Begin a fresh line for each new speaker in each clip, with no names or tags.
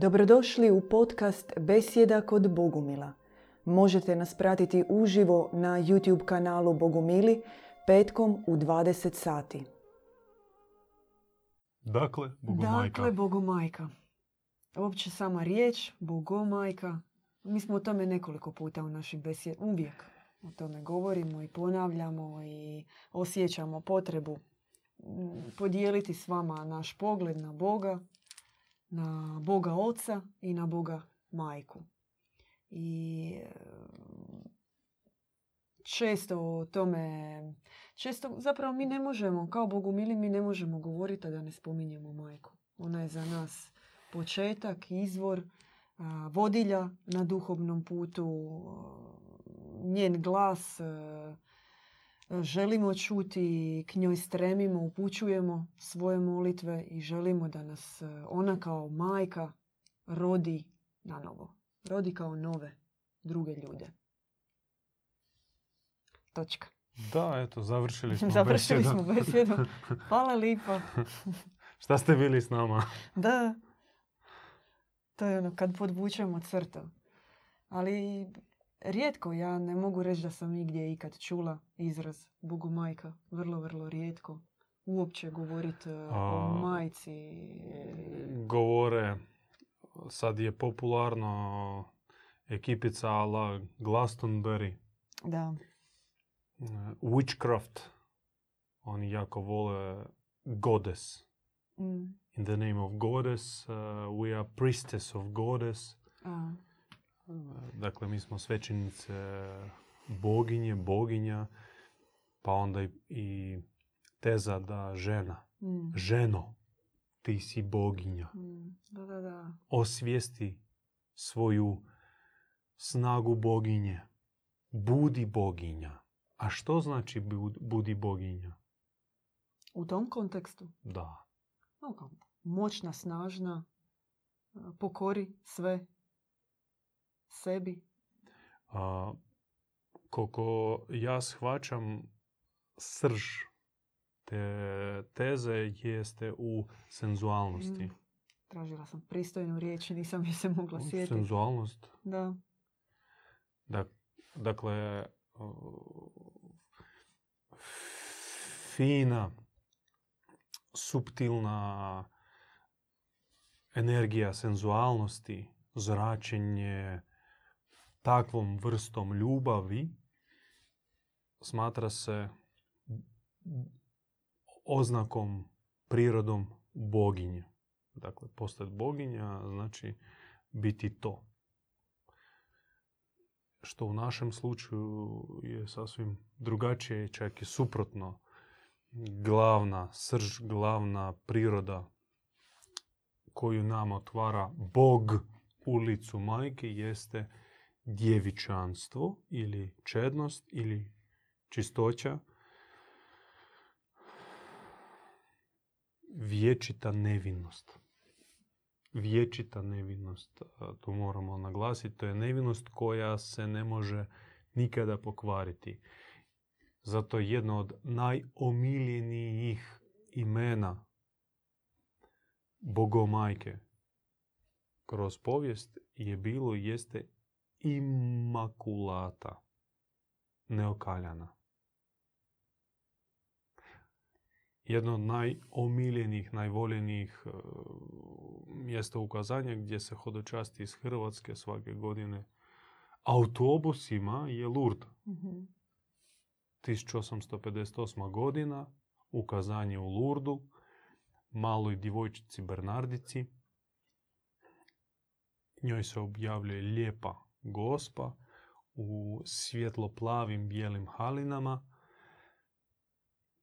Dobrodošli u podcast Besjeda kod Bogumila. Možete nas pratiti uživo na YouTube kanalu Bogumili petkom u 20 sati.
Dakle, Bogomajka.
Dakle, Bogomajka. Uopće sama riječ, Bogomajka. Mi smo o tome nekoliko puta u našim besjedama, uvijek o tome govorimo i ponavljamo i osjećamo potrebu podijeliti s vama naš pogled na Boga, na Boga Oca i na Boga Majku. I e, često o tome, često zapravo mi ne možemo, kao Bogu mili, mi ne možemo govoriti da ne spominjemo majku. Ona je za nas početak, izvor, a, vodilja na duhovnom putu, njen glas želimo čuti, k njoj stremimo, upućujemo svoje molitve i želimo da nas ona kao majka rodi na novo. Rodi kao nove, druge ljude. Točka.
Da, eto, završili smo
Završili
besjedu.
smo besjedu. Hvala lipa.
Šta ste bili s nama?
Da. To je ono kad podvučemo crtu. Ali rijetko ja ne mogu reći da sam igdje ikad čula izraz Bogu majka. Vrlo, vrlo rijetko. Uopće govoriti o
A,
majci.
Govore, sad je popularno ekipica ala Glastonbury,
Da.
eh, Witchcraft. Oni jako vole goddess.
Mm.
In the name of goddess, uh, we are priestess of goddess.
A,
Dakle, mi smo svećenice boginje, boginja, pa onda i, i teza da žena,
mm.
ženo, ti si boginja.
Mm. Da, da, da.
Osvijesti svoju snagu boginje. Budi boginja. A što znači bud- budi boginja?
U tom kontekstu.
Da.
moćna, snažna, a, pokori sve sebi.
A, koliko ja shvaćam srž te teze jeste u senzualnosti.
Mm. Tražila sam pristojnu riječ i nisam je se mogla sjetiti.
Senzualnost.
Da.
Dak- dakle, fina, suptilna energija senzualnosti, zračenje takvom vrstom ljubavi smatra se oznakom, prirodom boginje. Dakle, postati boginja znači biti to. Što u našem slučaju je sasvim drugačije, čak i suprotno. Glavna srž, glavna priroda koju nam otvara Bog u licu majke jeste djevičanstvo ili čednost ili čistoća, vječita nevinnost. Vječita nevinnost, a, to moramo naglasiti, to je nevinnost koja se ne može nikada pokvariti. Zato jedno od najomiljenijih imena Bogomajke kroz povijest je bilo jeste Imakulata, neokaljana. Jedno od najomiljenijih, najvoljenijih e, mjesta ukazanja gdje se hodočasti iz Hrvatske svake godine autobusima je Lourdes.
Mhm.
1858. godina, ukazanje u Lurdu, maloj djevojčici Bernardici. Njoj se objavljuje lijepa gospa u svjetlo-plavim bijelim halinama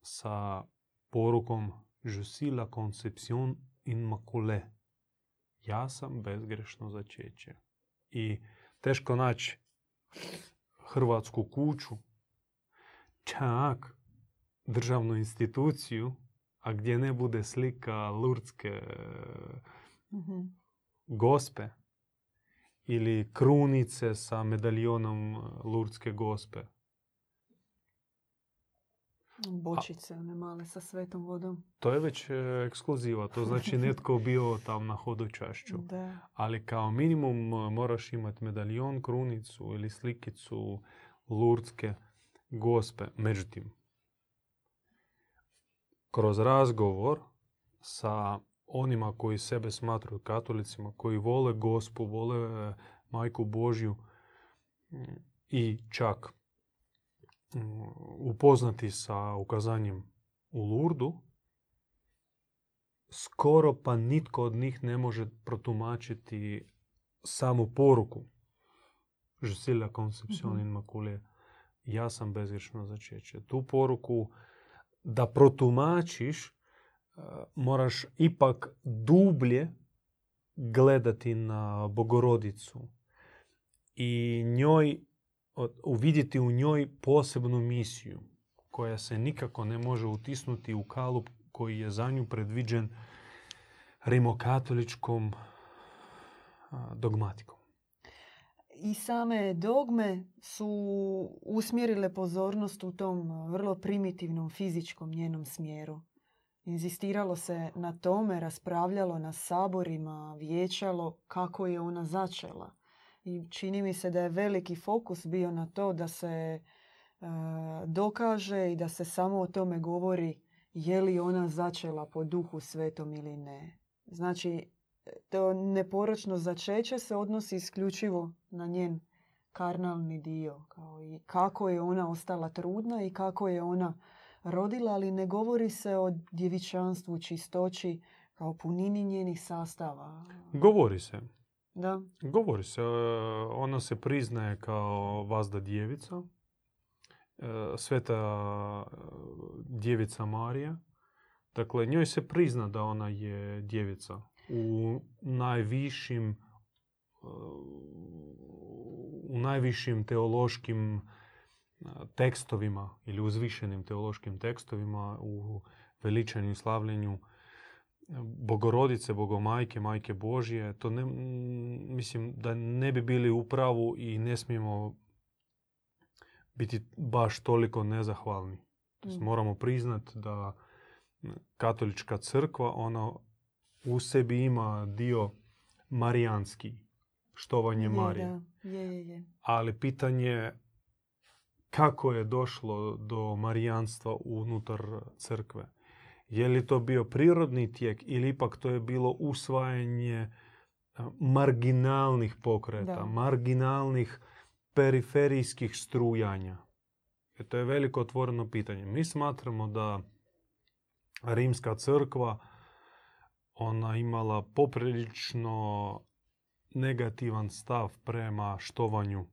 sa porukom Je suis la conception immaculée. Ja sam bezgrešno začeće. I teško naći hrvatsku kuću čak državnu instituciju, a gdje ne bude slika lurdske
Mhm.
gospe ili krunice sa medaljonom lurdske gospe.
Bočice, one male sa svetom vodom.
To je već e, ekskluziva, to znači netko bio tam na hodočašću.
Da.
Ali kao minimum e, moraš imati medaljon, krunicu ili slikicu lurdske gospe. Međutim, kroz razgovor sa onima koji sebe smatruju katolicima, koji vole gospu, vole e, majku Božju i čak mm, upoznati sa ukazanjem u Lurdu, skoro pa nitko od njih ne može protumačiti samu poruku Je suis la conception
Mhm.
immaculée. Ja sam bezgrešno začeće. Tu poruku da protumačiš, moraš ipak dublje gledati na Bogorodicu i njoj, uvidjeti u njoj posebnu misiju koja se nikako ne može utisnuti u kalup koji je za nju predviđen rimokatoličkom dogmatikom.
I same dogme su usmjerile pozornost u tom vrlo primitivnom fizičkom njenom smjeru. Inzistiralo se na tome, raspravljalo na saborima, vijećalo kako je ona začela. I čini mi se da je veliki fokus bio na to da se e, dokaže i da se samo o tome govori je li ona začela po duhu svetom ili ne. Znači, to neporočno začeće se odnosi isključivo na njen karnalni dio. Kao i kako je ona ostala trudna i kako je ona rodila, ali ne govori se o djevičanstvu, čistoći, kao punini njenih sastava.
Govori se.
Da,
Govori se. e, Ona se priznaje kao vazda djevica. e, Sveta e, djevica Marija. Dakle, njoj se prizna da ona je djevica u najvišim u najvišim teološkim tekstovima ili uzvišenim teološkim tekstovima u veličanju i slavljenju Bogorodice, Bogomajke, Majke Božje, to ne, mislim da ne bi bili u pravu i ne smijemo biti baš toliko nezahvalni.
Mm.
moramo priznati da katolička crkva, ona u sebi ima dio marijanski, štovanje
je,
Marije.
je, je, je.
Ali pitanje kako je došlo do marijanstva unutar crkve. Je li to bio prirodni tijek ili ipak to je bilo usvajanje a, marginalnih pokreta,
Da.
marginalnih periferijskih strujanja? E, to je veliko otvoreno pitanje. Mi smatramo da rimska crkva ona imala poprilično negativan stav prema štovanju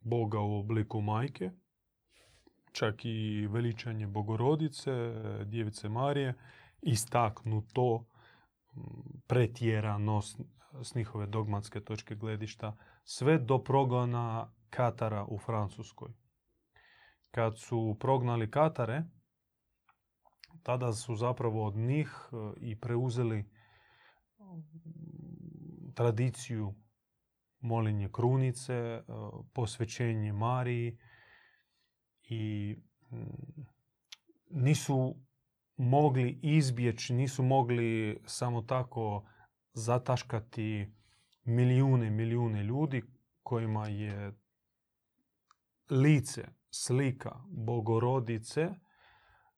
Boga u obliku majke, čak i veličanje Bogorodice, Djevice Marije, istaknuto pretjerano s, njihove dogmatske točke gledišta, sve do progona Katara u Francuskoj. Kad su prognali Katare, tada su zapravo od njih e, i preuzeli tradiciju molinje krunice, e, posvećenje Mariji i mm, nisu mogli izbjeći, nisu mogli samo tako zataškati milijune, milijune ljudi kojima je lice, slika Bogorodice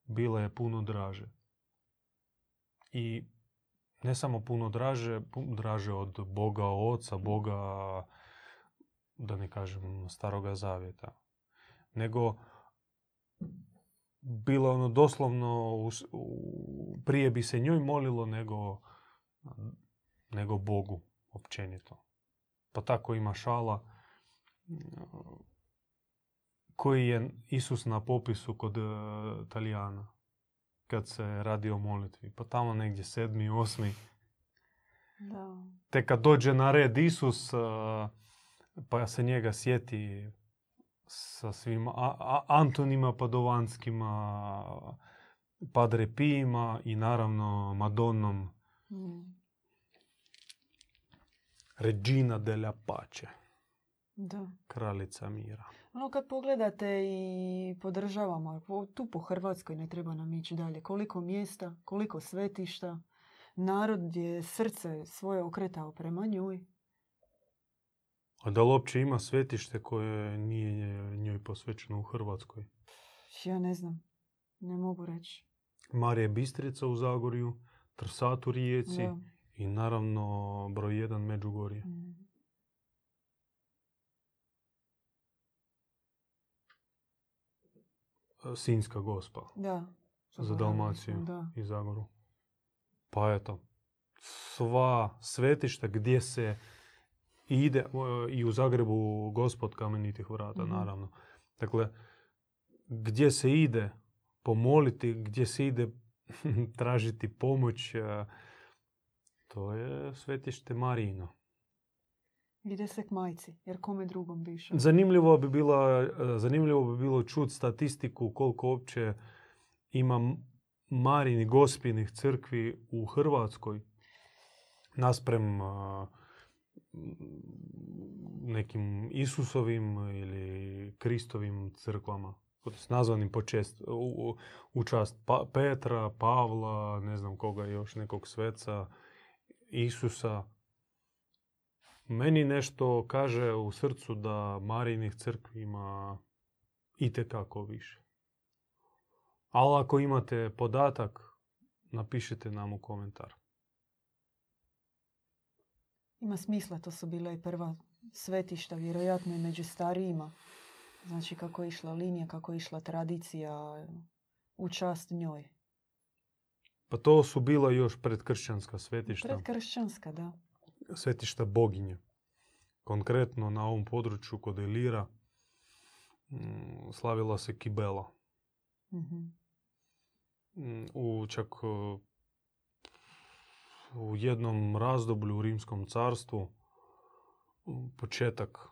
bila je puno draže. I ne samo puno draže, puno draže od Boga Oca, Boga, da ne kažem, Staroga Zavjeta. Nego bilo ono doslovno, u u- prije bi se njoj molilo nego, nego Bogu općenito. Pa tako ima šala koji je Isus na popisu kod e, Talijana kad se radi o molitvi. Pa tamo negdje sedmi, osmi.
Da.
Te kad dođe na red Isus, e, pa se njega sjeti sa svim Antonima Padovanskima, Padre Pijima i naravno Madonnom
Mm.
Regina della Pace,
Da.
kraljica mira.
Ono kad pogledate i podržavamo, po- tu po Hrvatskoj ne treba nam ići dalje. Koliko mjesta, koliko svetišta, narod je srce svoje okretao prema njoj.
A da li uopće ima svetište koje nije njoj posvećeno u Hrvatskoj?
Ja ne znam, ne mogu reći.
Marija Bistrica u Zagorju, Trsat u Rijeci i naravno broj jedan Međugorje.
Mm.
Sinjska gospa
Da.
za Dalmaciju
Da.
i Zagoru. Pa eto, sva svetišta gdje se ide, o, i u Zagrebu gospod kamenitih vrata,
Mhm.
naravno. Dakle, gdje se ide pomoliti, gdje se ide tražiti pomoć, e, to je svetište Marijino.
Ide se k majci, jer kome drugom bi išao.
Zanimljivo bi, bila, e, zanimljivo bi bilo čuti statistiku koliko uopće ima m- Marinih gospinih crkvi u Hrvatskoj naspram a, m, nekim Isusovim ili Kristovim crkvama. S nazvanim po čest, u, u čast pa, Petra, Pavla, ne znam koga još, nekog sveca, Isusa. Meni nešto kaže u srcu da Marijinih crkvi ima itekako više. Ali ako imate podatak, napišite nam u komentar.
Ima smisla, to su bila i prva svetišta, vjerojatno i među starijima. Znači kako je išla linija, kako je išla tradicija u čast njoj.
Pa to su bila još predkršćanska svetišta.
Predkršćanska, da.
svetišta boginje. Konkretno na ovom području kod Ilira mm, slavila se Kibela.
Mhm.
Mm, U čak u jednom razdoblju u Rimskom carstvu, početak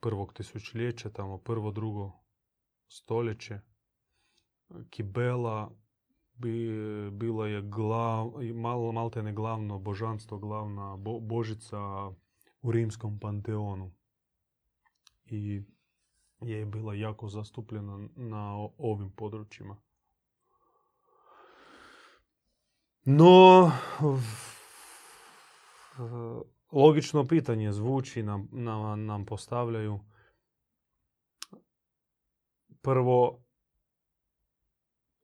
prvog tisućljeća, tamo prvo, drugo stoljeće, Kibela bi, bila je glav, malo, maltene glavno božanstvo, glavna bo- božica u rimskom panteonu. I je bila jako zastupljena na ovim područjima. No, logično pitanje zvuči, nam, nam, nam postavljaju. Prvo,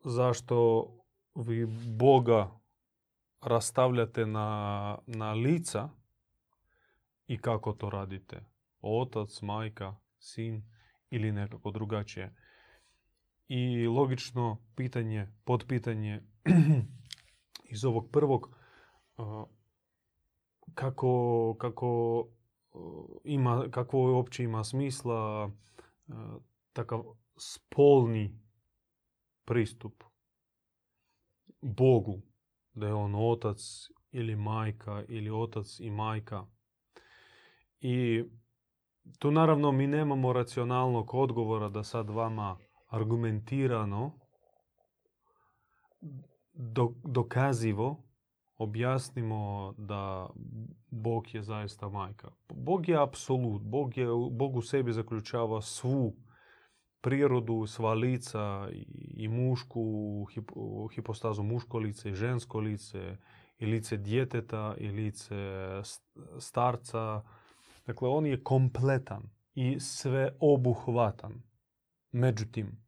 zašto vi Boga rastavljate na, na lica i kako to radite? Otac, majka, sin ili nekako drugačije. I logično pitanje, podpitanje iz ovog prvog, kako, kako ima, kako uopće ima smisla takav spolni pristup Bogu, da je on otac ili majka ili otac i majka. I tu naravno mi nemamo racionalnog odgovora da sad vama argumentirano do, dokazivo objasnimo da Bog je zaista majka. Bog je apsolut. Bog, je, Bog u sebi zaključava svu prirodu, sva lica i, mušku hip- hipostazu, muško lice i žensko lice, i lice djeteta i lice starca. Dakle, on je kompletan i sveobuhvatan. Međutim,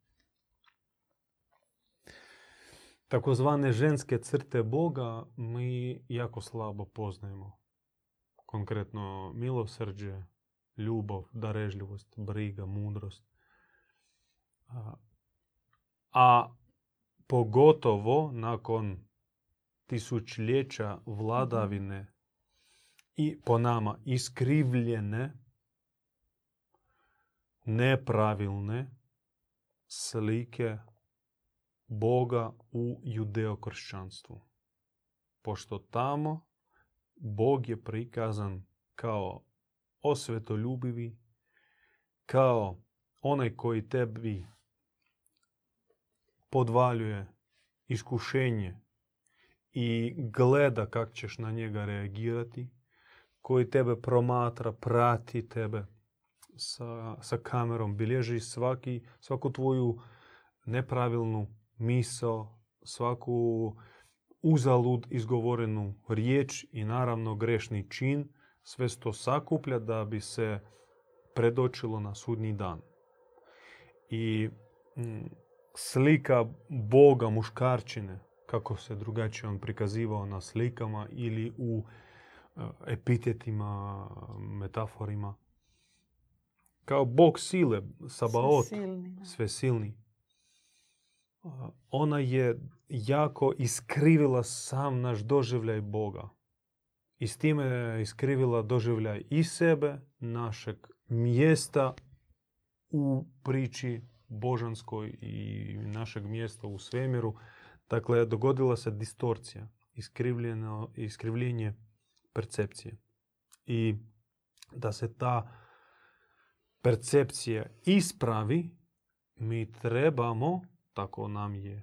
takozvane ženske crte Boga mi jako slabo poznajemo. Konkretno milosrđe, ljubav, darežljivost, briga, mudrost. A, a pogotovo nakon tisućljeća vladavine i po nama iskrivljene, nepravilne slike Boga u judeokršćanstvu. Pošto tamo Bog je prikazan kao osvetoljubivi, kao onaj koji tebi podvaljuje iskušenje i gleda kako ćeš na njega reagirati, koji tebe promatra, prati tebe sa, sa kamerom, bilježi svaki, svaku tvoju nepravilnu misao, svaku uzalud izgovorenu riječ i naravno grešni čin, sve to sakuplja da bi se predočilo na sudnji dan. I mm, slika Boga muškarčine, kako se drugačije on prikazivao na slikama ili u e, epitetima, metaforima. Kao Bog sile, Sabaot, sve silni. Ona je jako iskrivila sam naš doživljaj Boga. I s time je iskrivila doživljaj i sebe, našeg mjesta u priči božanskoj i našeg mjesta u svemiru. Dakle, dogodila se distorcija, iskrivljenje percepcije. I da se ta percepcija ispravi, mi trebamo, tako nam je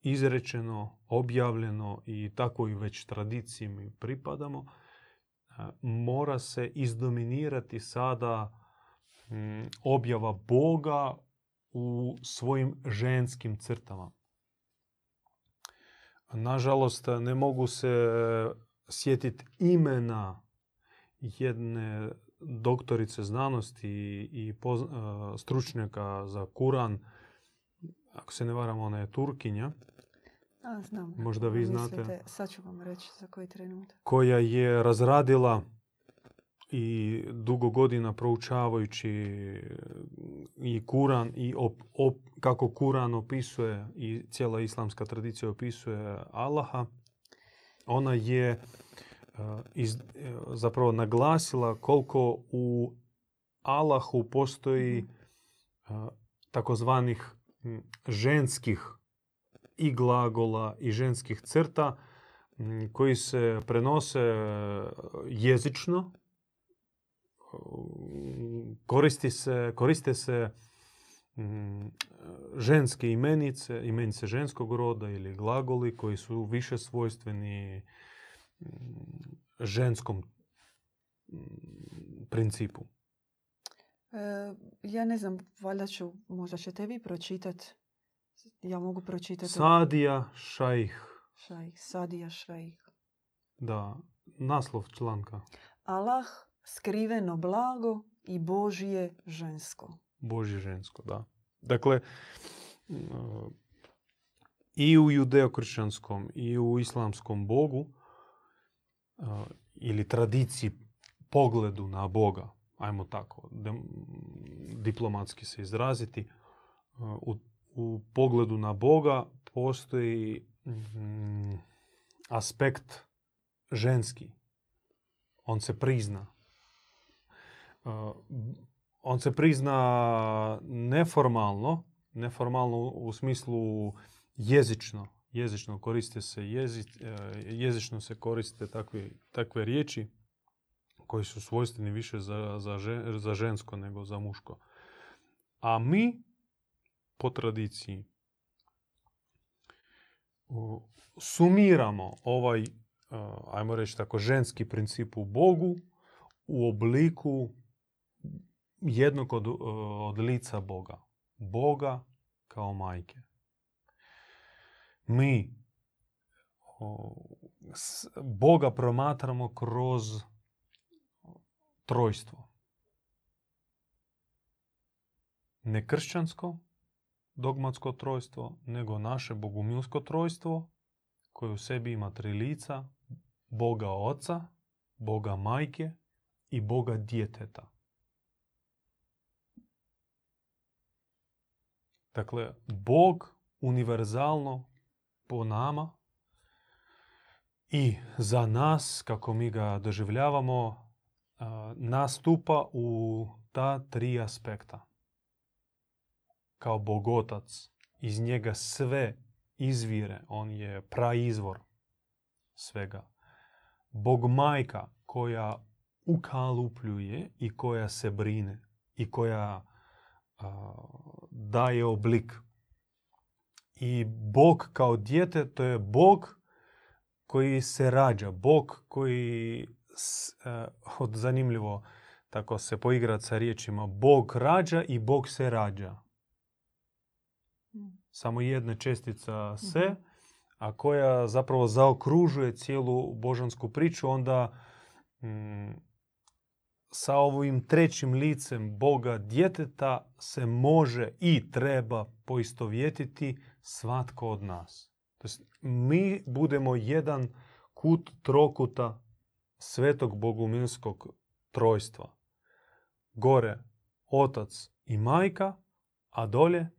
izrečeno, objavljeno i takvoj već tradiciji mi pripadamo, mora se izdominirati sada objava Boga u svojim ženskim crtama. Nažalost, ne mogu se sjetiti imena jedne doktorice znanosti i stručnjaka za Kuran. Ako se ne varam, ona je Turkinja.
A, znam.
Možda vi znate.
Sad ću vam reći za koji trenutak.
Koja je razradila i dugo godina proučavajući i Kuran i kako Kuran opisuje i cijela islamska tradicija opisuje Allaha, ona je e, iz, e, zapravo naglasila koliko u Allahu postoji mhm. e, takozvanih ženskih i glagola i ženskih crta koji se prenose jezično koristi se, koriste se ženske imenice, imenice ženskog roda ili glagoli koji su više svojstveni ženskom mm, principu.
E, ja ne znam, valjda ću, možda ćete vi pročitati. Ja mogu pročitati.
Sadija šajh.
Šajh, Sadija šajh.
Da, naslov članka.
Allah skriveno blago i Božje žensko.
Božje žensko, da. Dakle, i u judeokršćanskom i u islamskom Bogu ili tradiciji pogledu na Boga, ajmo tako diplomatski se izraziti, u, u pogledu na Boga postoji mm, aspekt ženski. On se prizna on se prizna neformalno, neformalno u smislu jezično. Jezično koriste se jezik, e, jezično se koriste takve, takve riječi koji su svojstveni više za, za, za žensko nego za muško. A mi po tradiciji sumiramo ovaj, e, ajmo reći tako, ženski princip u Bogu u obliku jednog od, od lica Boga. Boga kao majke. Mi Boga promatramo kroz trojstvo. Ne kršćansko, dogmatsko trojstvo, nego naše bogumilsko trojstvo koje u sebi ima tri lica, Boga oca, Boga majke i Boga djeteta. Dakle, Bog univerzalno po nama i za nas, kako mi ga doživljavamo, nastupa u ta tri aspekta. Kao bogotac, iz njega sve izvire, on je praizvor svega. Bog majka koja ukalupljuje i koja se brine i koja daje oblik. I Bog kao dijete, to je Bog koji se rađa, Bog koji, od zanimljivo, tako se poigrati sa riječima Bog rađa i Bog se rađa.
Mm.
Samo jedna čestica se,
Mhm.
a koja zapravo zaokružuje cijelu božansku priču, onda mm, sa ovim trećim licem Boga djeteta se može i treba poistovjetiti svatko od nas. To jest, mi budemo jedan kut trokuta svetog bogumilskog trojstva. Gore otac i majka, a dolje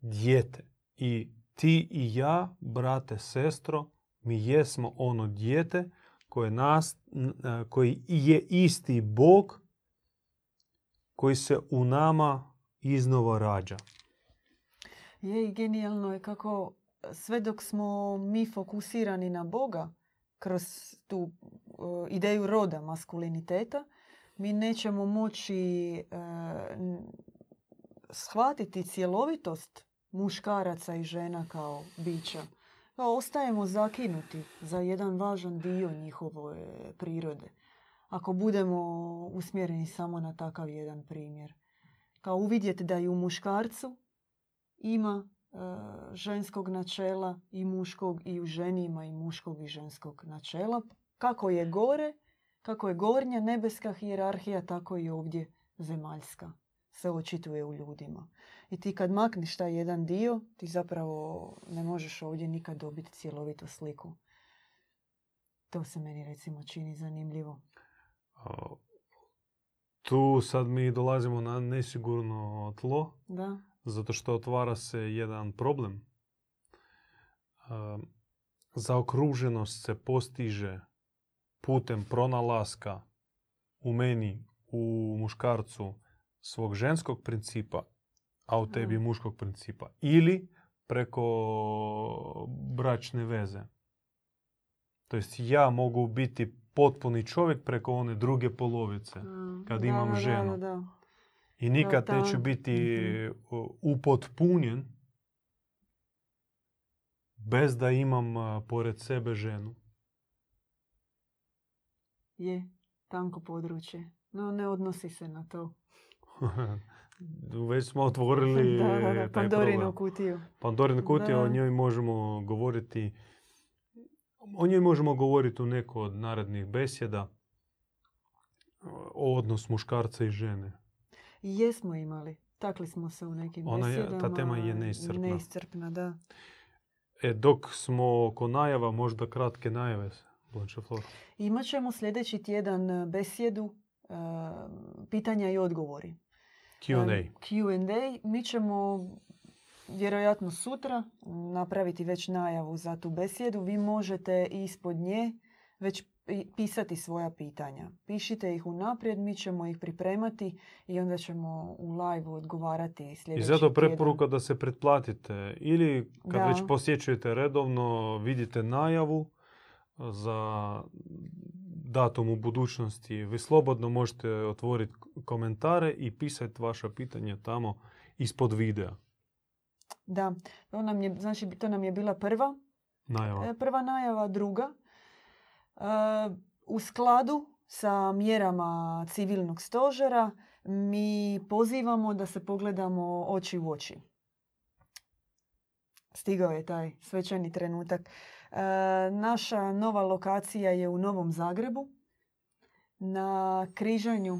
dijete. I ti i ja, brate, sestro, mi jesmo ono dijete koje, nas, a, koji je isti Bog koji se u nama iznova rađa.
Je genijalno je kako sve dok smo mi fokusirani na Boga kroz tu uh, ideju roda maskuliniteta, mi nećemo moći uh, shvatiti cjelovitost muškaraca i žena kao bića. Ostajemo zakinuti za jedan važan dio njihove prirode. Ako budemo usmjereni samo na takav jedan primjer. Kao uvidjeti da i u muškarcu ima e, ženskog načela i muškog i u ženi ima i muškog i ženskog načela. Kako je gore, kako je gornja nebeska hijerarhija, tako i ovdje zemaljska se očituje u ljudima. I ti kad makneš taj jedan dio, ti zapravo ne možeš ovdje nikad dobiti cjelovitu sliku. To se meni recimo čini zanimljivo.
Tu sad mi dolazimo na nesigurno tlo,
Da,
zato što otvara se jedan problem. Zaokruženost se postiže putem pronalaska u meni, u muškarcu svog ženskog principa, a u tebi
Mhm.
muškog principa. Ili preko bračne veze. To jest ja mogu biti potpuni čovjek preko one druge polovice.
Mm,
Kad
da,
imam
da,
ženu.
Da.
I nikad
ta-
neću biti
Mhm.
uh, upotpunjen bez da imam uh, pored sebe ženu.
Je, tanko područje. No, ne odnosi se na to.
Već smo otvorili
da, da, da,
taj
Pandorinu
problem.
kutiju.
Pandorinu kutiju,
Da.
o njoj možemo govoriti o njoj možemo govoriti u neko od narednih besjeda o odnos muškarca i žene.
Jesmo imali. Takli smo se u nekim
Ona je- ta tema je neiscrpna.
Neiscrpna, da.
E, dok smo oko najava, možda kratke najave, Blanche Flor.
Imat ćemo sljedeći tjedan e, besjedu, e, pitanja i odgovori.
Q&A.
E, Q&A. Mi ćemo vjerojatno sutra napraviti već najavu za tu besjedu. Vi možete ispod nje već pisati svoja pitanja. Pišite ih unaprijed, mi ćemo ih pripremati i onda ćemo u live odgovarati sljedeći
I zato preporuka da se pretplatite. Ili kad
Da.
već posjećujete redovno, vidite najavu za datum u budućnosti. Vi slobodno možete otvoriti komentare i pisati vaša pitanja tamo ispod videa.
Da, to nam je, znači to nam je bila prva
Najava.
E, Prva najava, druga. E, U skladu sa mjerama civilnog stožera mi pozivamo da se pogledamo oči u oči. Stigao je taj svečani trenutak. E, Naša nova lokacija je u Novom Zagrebu na križanju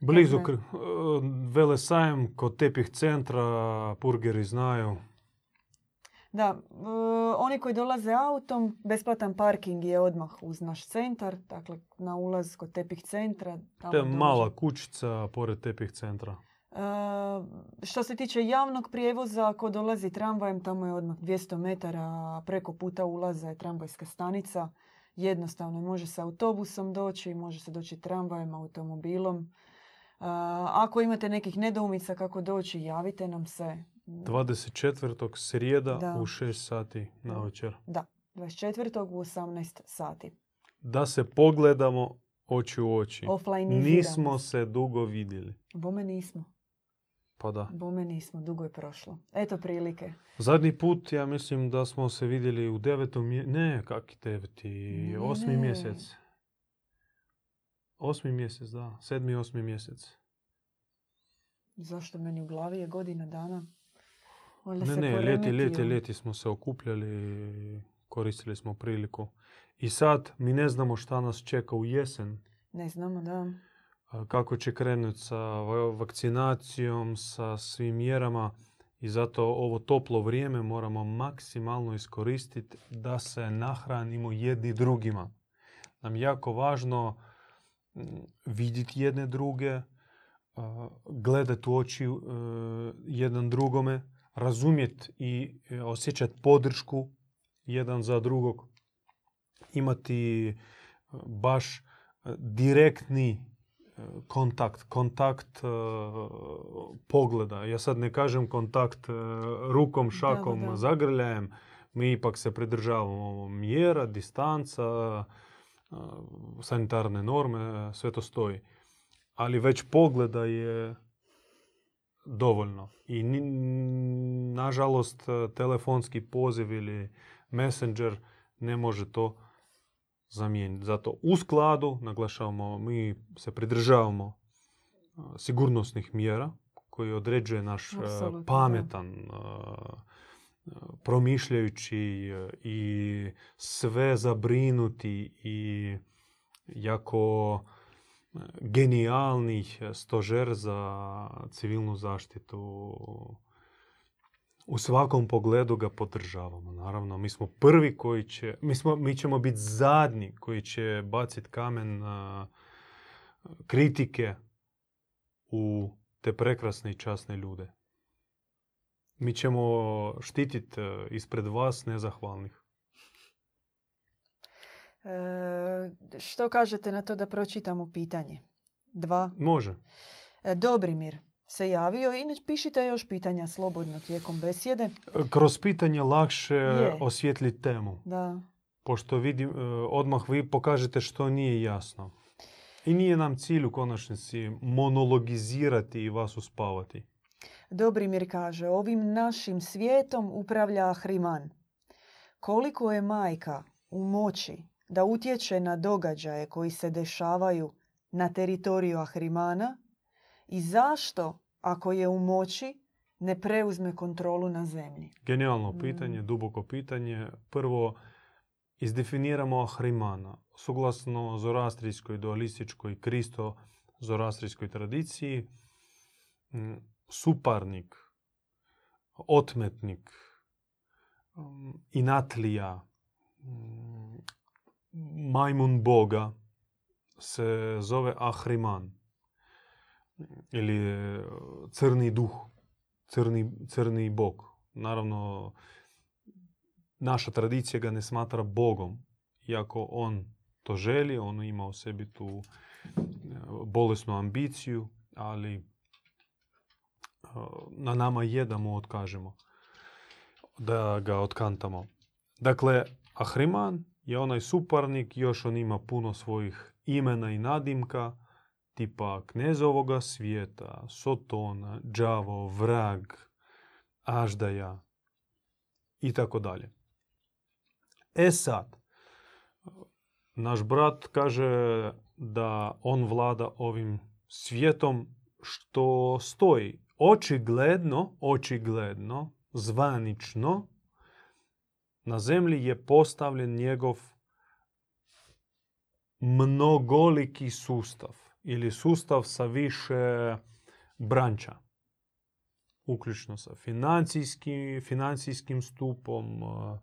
Blizu kr- Velesajem, kod tepih centra, purgeri znaju.
Da, e, oni koji dolaze autom, besplatan parking je odmah uz naš centar, dakle na ulaz kod tepih centra. tamo
To je mala kućica pored tepih centra.
E, što se tiče javnog prijevoza, ako dolazi tramvajem, tamo je odmah 200 metara preko puta ulaza je tramvajska stanica. Jednostavno može se autobusom doći, može se doći tramvajem, automobilom. E, ako imate nekih nedoumica kako doći, javite nam se.
24. srijeda
Da.
u 6 sati na večer.
Da, 24. u 18 sati.
Da se pogledamo oči u oči. Nismo se dugo vidjeli.
Bome nismo.
Pa da.
Bome nismo. Dugo je prošlo. Eto prilike.
Zadnji put ja mislim da smo se vidjeli u devetom mje... Ne, kak deveti? Osmi mjesec. osmi mjesec, da. Sedmi, osmi mjesec.
Zašto meni u glavi je godina dana? Valjda
Ne,
se
ne, ljeti,
poremetio.
ljeti, ljeti smo se okupljali, koristili smo priliku. I sad mi ne znamo šta nas čeka u jesen.
Ne znamo, da.
kako će krenuti sa va- vakcinacijom, sa svim mjerama i zato ovo toplo vrijeme moramo maksimalno iskoristiti da se nahranimo jedni drugima. Nam jako važno mm, vidjeti jedne druge, gledati u oči e, jedan drugome, razumjeti i e, osjećati podršku jedan za drugog, imati e, baš e, direktni kontakt, kontakt pogleda. Ja sad ne kažem kontakt rukom, šakom,
da.
zagrljajem. Mi ipak se pridržavamo mjera, distanca, sanitarne norme, sve to stoji. Ali već pogleda je dovoljno. I nažalost telefonski poziv ili messenger ne može to zamijeniti. Zato u skladu, naglašavamo, mi se pridržavamo a, sigurnosnih mjera koji određuje naš a,
Apsolutno, da.
pametan, promišljajući i sve zabrinuti i jako a, genijalni stožer za civilnu zaštitu u svakom pogledu ga podržavamo. Naravno, mi smo prvi koji će, mi, smo, mi ćemo biti zadnji koji će baciti kamen na kritike u te prekrasne i časne ljude. Mi ćemo štititi e, ispred vas nezahvalnih.
E, što kažete na to da pročitamo pitanje? Dva.
Može.
E, Dobrimir se javio i pišite još pitanja slobodno tijekom besjede.
Kroz pitanje lakše
Je.
temu.
Da.
Pošto vidim, e, odmah vi pokažete što nije jasno. I nije nam cilj u konačnici monologizirati i vas uspavati.
Dobrimir kaže, ovim našim svijetom upravlja Ahriman. Koliko je majka u moći da utječe na događaje koji se dešavaju na teritoriju Ahrimana i zašto, ako je u moći, ne preuzme kontrolu na zemlji?
Genijalno
Mm.
pitanje, duboko pitanje. Prvo, izdefiniramo Ahrimana. Suglasno zoroastrijskoj, dualističkoj, kristo zoroastrijskoj tradiciji, m, suparnik, otmetnik, m, inatlija, majmun boga se zove Ahriman ili e, crni duh, crni, crni bog. Naravno, naša tradicija ga ne smatra bogom, iako on to želi, on ima u sebi tu e, bolesnu ambiciju, ali e, na nama je da mu otkažemo, da ga otkantamo. Dakle, Ahriman je onaj suparnik, još on ima puno svojih imena i nadimka, tipa knezovoga svijeta, Sotona, Đavo, Vrag, Aždaja i tako dalje. E sad, naš brat kaže da on vlada ovim svijetom što stoji. Očigledno, očigledno, zvanično, na zemlji je postavljen njegov mnogoliki sustav ili sustav sa više branča. Uključno sa financijski, financijskim stupom, a,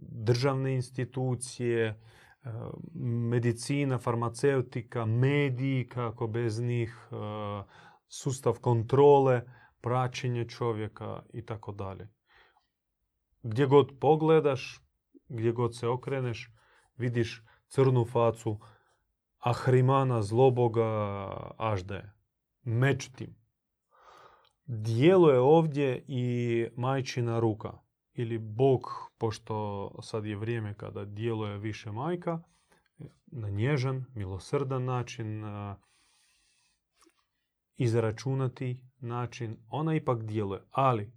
državne institucije, a, medicina, farmaceutika, mediji, kako bez njih, a, sustav kontrole, praćenje čovjeka i tako dalje. Gdje god pogledaš, gdje god se okreneš, vidiš crnu facu Ahrimana, zloboga, Aždaje. Međutim, djeluje ovdje i majčina ruka. Ili Bog, pošto sad je vrijeme kada djeluje više majka, na nježan, milosrdan način, izračunati način, ona ipak djeluje. Ali,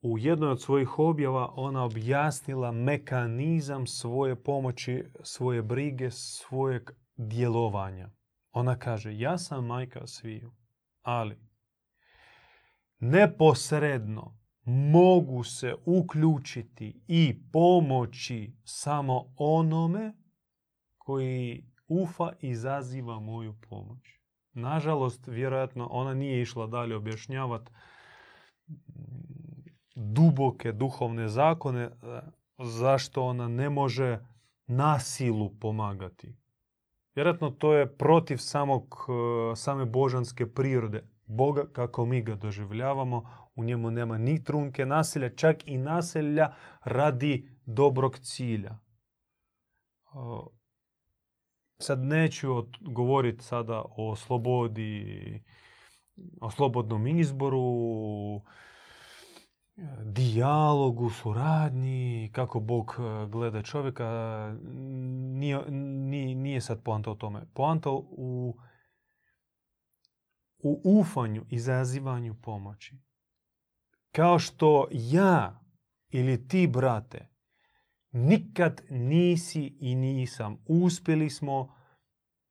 u jednoj od svojih objava ona objasnila mekanizam svoje pomoći, svoje brige, svojeg djelovanja. Ona kaže, ja sam majka sviju, ali neposredno mogu se uključiti i pomoći samo onome koji ufa i zaziva moju pomoć. Nažalost, vjerojatno ona nije išla dalje objašnjavati duboke duhovne zakone e, zašto ona ne može nasilu pomagati. Vjerojatno to je protiv samog, e, same božanske prirode. Boga kako mi ga doživljavamo, u njemu nema ni trunke nasilja, čak i nasilja radi dobrog cilja. Sad neću govoriti sada o slobodi, o slobodnom izboru, dijalogu, suradnji, kako Bog e, gleda čovjeka. Nije, nije, nije sad poanta o tome. Poanta u, u ufanju i zazivanju pomoći. Kao što ja ili ti, brate, nikad nisi i nisam. Uspjeli smo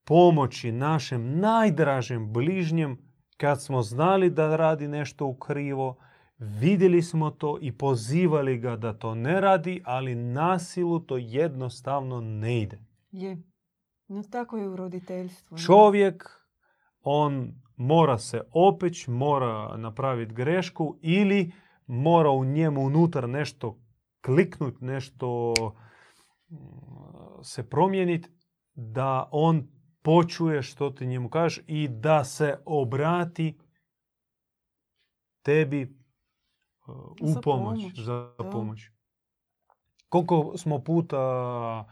pomoći našem najdražem bližnjem kad smo znali da radi nešto u krivo, vidjeli smo to i pozivali ga da to ne radi, ali nasilu to jednostavno ne ide.
Je. No tako je u roditeljstvu.
Čovjek, on mora se opeć, mora napraviti grešku ili mora u njemu unutar nešto kliknut, nešto mm, se promijeniti da on počuje što ti njemu kažeš i da se obrati tebi u
Za
pomoć,
pomoć,
za
da.
pomoć. Koliko smo puta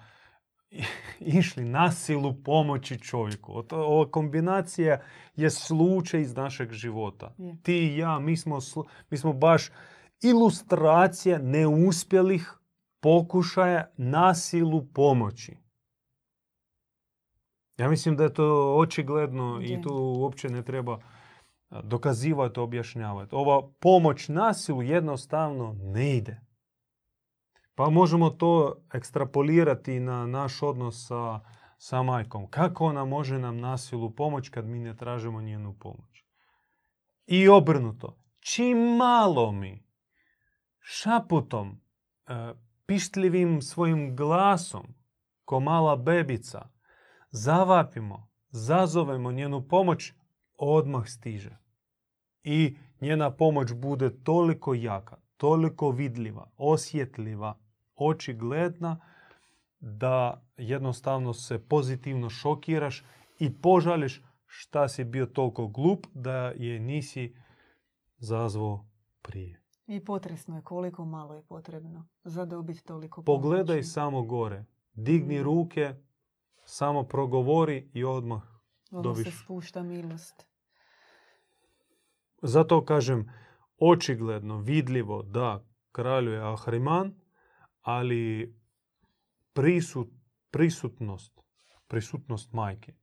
išli na silu pomoći čovjeku. Ova kombinacija je slučaj iz našeg života.
Je.
Ti i ja, mi smo, mi smo baš ilustracija neuspjelih pokušaja nasilu pomoći. Ja mislim da je to očigledno i
Je.
tu uopće ne treba dokazivati, objašnjavati. Ova pomoć nasilu jednostavno ne ide. Pa možemo to ekstrapolirati na naš odnos sa, sa majkom. Kako ona može nam nasilu pomoć kad mi ne tražimo njenu pomoć? I obrnuto. Čim malo mi šaputom, e, pištljivim svojim glasom, ko mala bebica, zavapimo, zazovemo njenu pomoć, odmah stiže. I njena pomoć bude toliko jaka, toliko vidljiva, osjetljiva, očigledna, da jednostavno se pozitivno šokiraš i požališ šta si bio toliko glup da je nisi zazvao prije.
I potresno je koliko malo je potrebno za dobiti toliko
Pogledaj
pomoći.
samo gore, digni
Mm.
ruke, samo progovori i odmah.
Odmah se
dobiš.
spušta milost.
Zato kažem, očigledno, vidljivo da kraljuje Ahriman, ali prisut, prisutnost, prisutnost majke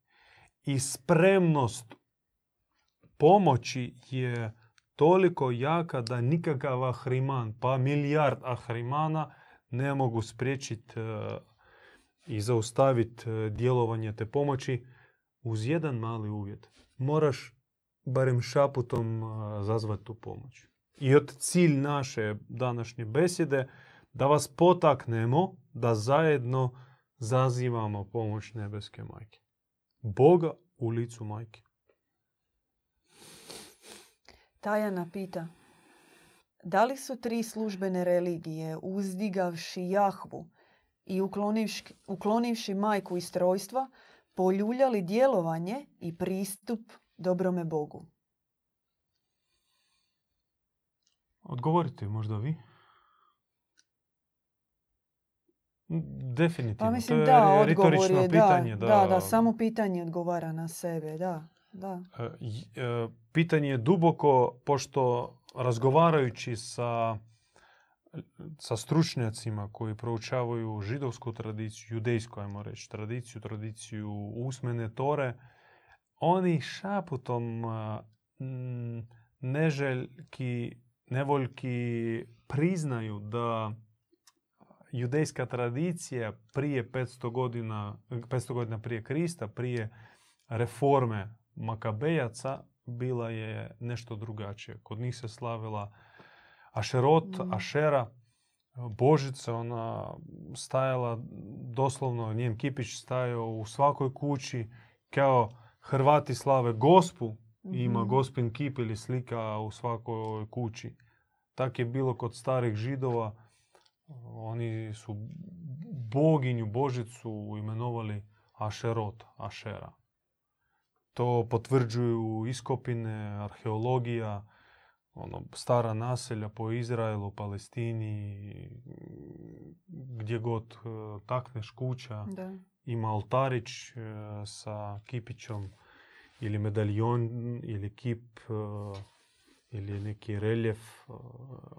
i spremnost pomoći je toliko jaka da nikakav Ahriman, pa milijard Ahrimana ne mogu spriječiti e, i zaustaviti e, djelovanje te pomoći uz jedan mali uvjet. Moraš barem šaputom zazvati tu pomoć. I od cilj naše današnje besjede da vas potaknemo da zajedno zazivamo pomoć nebeske majke. Boga u licu majke.
Tajana pita, da li su tri službene religije uzdigavši Jahvu i uklonivši, uklonivši majku iz trojstva, poljuljali djelovanje i pristup dobrome Bogu?
Odgovorite možda vi. Definitivno.
Pa
to
mislim
je
da, odgovor je
pitanje.
da, da, da, samo pitanje odgovara na sebe, da, da.
E, e, Pitanje je duboko, pošto razgovarajući sa, sa stručnjacima koji proučavaju židovsku tradiciju, judejsku, ajmo reći, tradiciju, tradiciju usmene tore, oni šaputom neželjki, nevoljki priznaju da judejska tradicija prije 500 godina, 500 godina prije Krista, prije reforme Makabejaca, bila je nešto drugačije. Kod njih se slavila Ašerot,
Mhm.
Ašera, Božica, ona stajala doslovno, njen kipić stajao u svakoj kući, kao Hrvati slave Gospu, ima
Mhm.
Gospin kip ili slika u svakoj kući. Tak je bilo kod starih židova. Oni su boginju, božicu imenovali Ašerot, Ašera. To potvrđuju iskopine, arheologija, ono, stara naselja po Izraelu, Palestini, gdje god e, takneš kuća,
Da.
Ima altarić e, sa kipićom ili medaljon ili kip e, ili neki reljef e,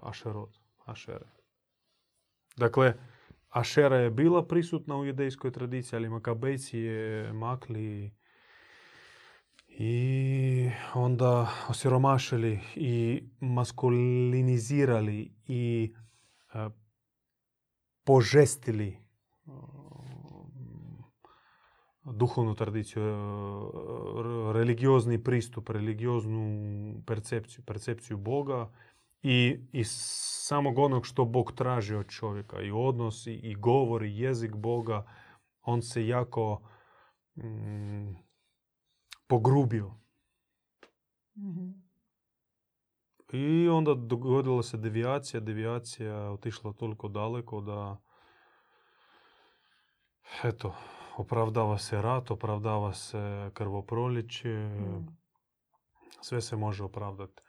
Ašerot, Ašere. Dakle, Ašera je bila prisutna u judejskoj tradiciji, ali Makabejci je makli i onda osiromašili i maskulinizirali i požestili duhovnu tradiciju, e, religiozni pristup, religioznu percepciju, percepciju Boga i iz samog onog što Bog traži od čovjeka i odnos i, i govor i jezik Boga, on se jako mm, pogrubio.
Mhm.
I onda dogodila se devijacija. Devijacija otišla toliko daleko da eto, opravdava se rat, opravdava se krvoproliće,
Mm.
sve se može opravdati.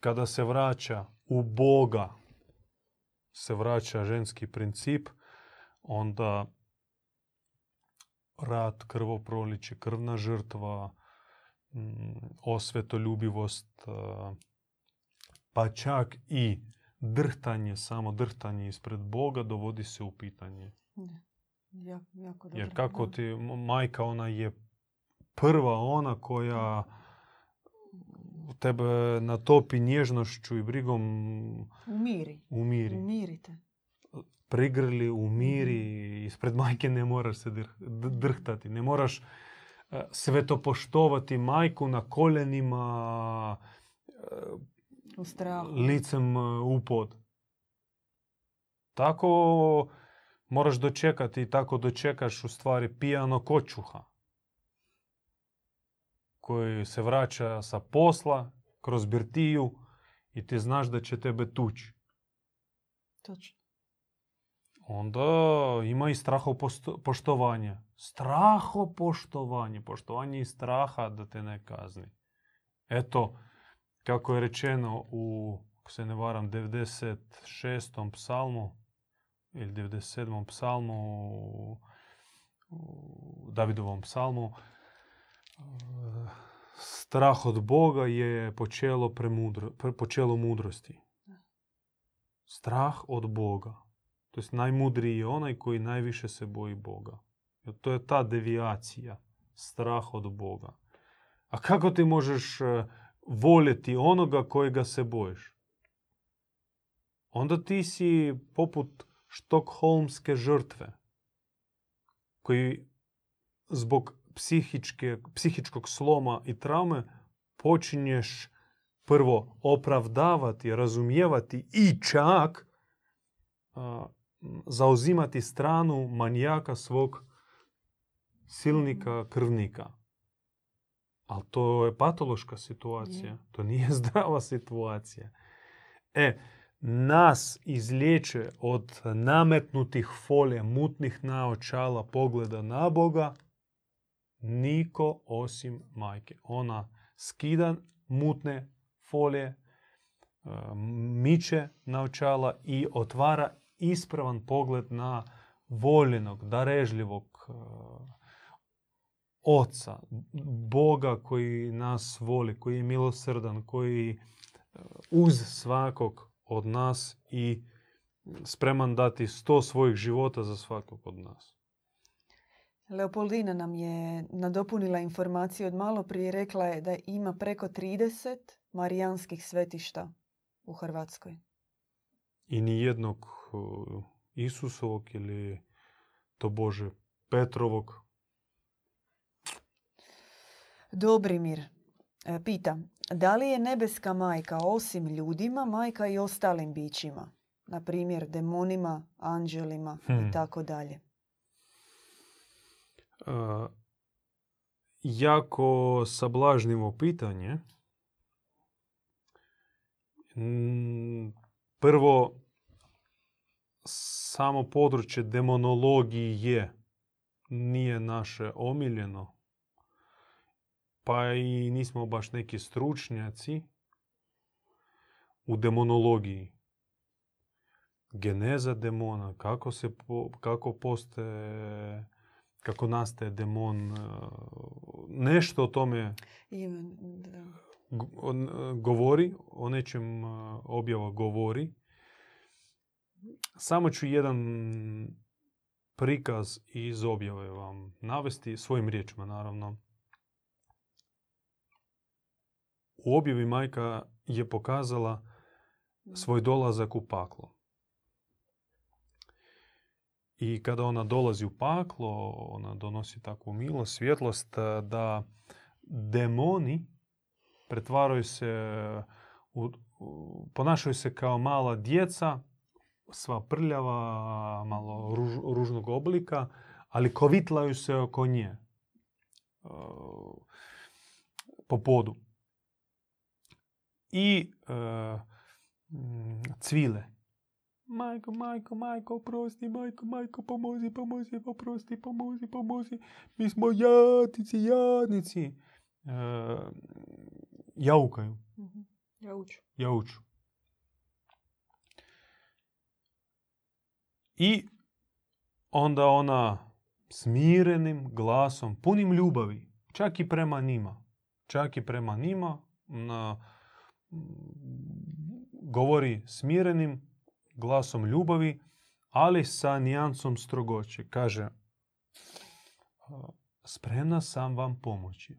Kada se vraća u Boga, se vraća ženski princip, onda rat, krvoproliće, krvna žrtva, osvetoljubivost, pa čak i drhtanje, samo drhtanje ispred Boga dovodi se u pitanje.
Da. Jako, jako dobro.
Jer kako ti majka, ona je prva ona koja tebe natopi nježnošću i brigom
Umiri.
umiri.
Umirite.
Prigrli, umiri, ispred majke ne moraš se drh- d- drhtati. Ne moraš e, svetopoštovati majku na koljenima,
U strahu.
licem e, u pod. Tako moraš dočekati i tako dočekaš u stvari pijano kočuha koji se vraća sa posla kroz birtiju i ti znaš da će tebe tući.
Točno.
Onda ima i strahopoštovanje. Strahopoštovanje. Poštovanje i straha da te ne kazni. Eto, kako je rečeno u, ako se ne varam, 96. psalmu ili 97. psalmu, u- Davidovom psalmu, strah od Boga je počelo, premudro, pre- počelo mudrosti. Strah od Boga. To jest najmudriji je onaj koji najviše se boji Boga. Jer to je ta devijacija. Strah od Boga. A kako ti možeš e, voljeti onoga kojega se bojiš? Onda ti si poput štokholmske žrtve koji zbog psihičke, psihičkog sloma i traume počinješ prvo opravdavati, razumijevati i čak a, zauzimati stranu manijaka svog silnika, krvnika. Ali to je patološka situacija. To nije zdrava situacija. E, nas izliječe od nametnutih folija, mutnih naočala pogleda na Boga, niko osim majke. Ona skida mutne folije, e, miče naočala i otvara ispravan pogled na voljenog, darežljivog e, oca, Boga koji nas voli, koji je milosrdan, koji e, uz svakog od nas i spreman dati sto svojih života za svakog od nas.
Leopoldina nam je nadopunila informaciju od malo prije. Rekla je da ima preko 30 marijanskih svetišta u Hrvatskoj.
I ni jednog Isusovog ili to Bože Petrovog.
Dobrimir e, pita, da li je nebeska majka osim ljudima majka i ostalim bićima? Na primjer, demonima, anđelima
Hmm.
i tako dalje.
Jako sablažnivo pitanje. Prvo, samo područje demonologije nije naše omiljeno, pa i nismo baš neki stručnjaci u demonologiji. Geneza demona, kako se po- kako postaje kako nastaje demon, e, nešto o tome e, govori, o nečem e, objava govori. Samo ću jedan prikaz iz objave vam navesti, svojim riječima naravno. U objavi majka je pokazala svoj dolazak u paklo. I kada ona dolazi u paklo, ona donosi takvu milost, svjetlost e, da demoni pretvaraju se, u, ponašaju se kao mala djeca, sva prljava, malo ruž- ružnog oblika, ali kovitlaju se oko nje e, po podu. I e, mm, cvile. Majko, majko, majko, oprosti, majko, majko, pomozi, pomozi, oprosti, pomozi, pomozi. Mi smo jadnici, jadnici. E, jaukaju,
Mhm. Ja uču.
jauču. I onda ona smirenim glasom, punim ljubavi, čak i prema njima, čak i prema njima, na, mm, govori smirenim glasom ljubavi, ali sa nijansom strogoće. Kaže, spremna sam vam pomoći.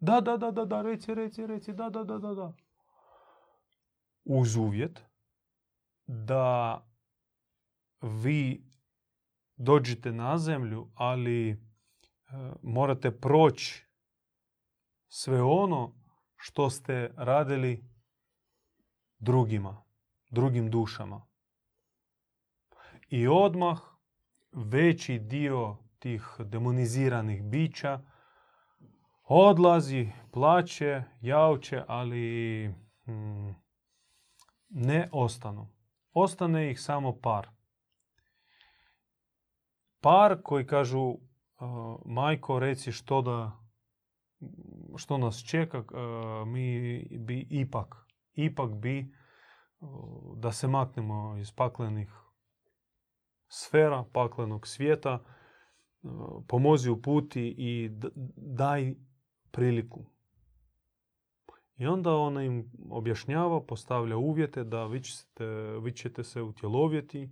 Da, da, da, da, da, reci, reci, reci, da, da, da, da, da. Uz uvjet da vi dođete na zemlju, ali e, morate proći sve ono što ste radili drugima, drugim dušama. I odmah veći dio tih demoniziranih bića odlazi, plaće, jauče, ali mm, ne ostanu. Ostane ih samo par. Par koji kažu, majko, reci što da što nas čeka, uh, mi bi ipak, ipak bi uh, da se maknemo iz paklenih sfera, paklenog svijeta, uh, pomozi u puti i daj priliku. I onda ona im objašnjava, postavlja uvjete da vi ćete, vi ćete se utjelovjeti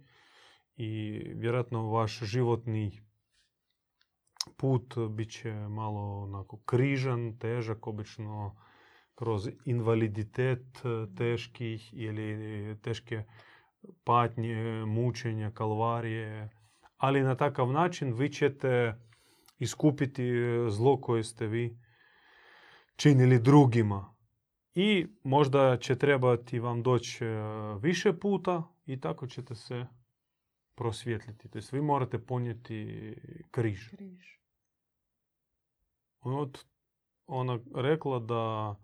i vjerojatno vaš životni put bit će malo onako križan, težak, obično kroz invaliditet eh, teških ili teške patnje, mučenja, kalvarije. Ali na takav način vi ćete iskupiti zlo koje ste vi činili drugima. I možda će trebati vam doći e, više puta i tako ćete se prosvjetliti. To jest vi morate ponijeti križ.
Križ.
Od, ona rekla da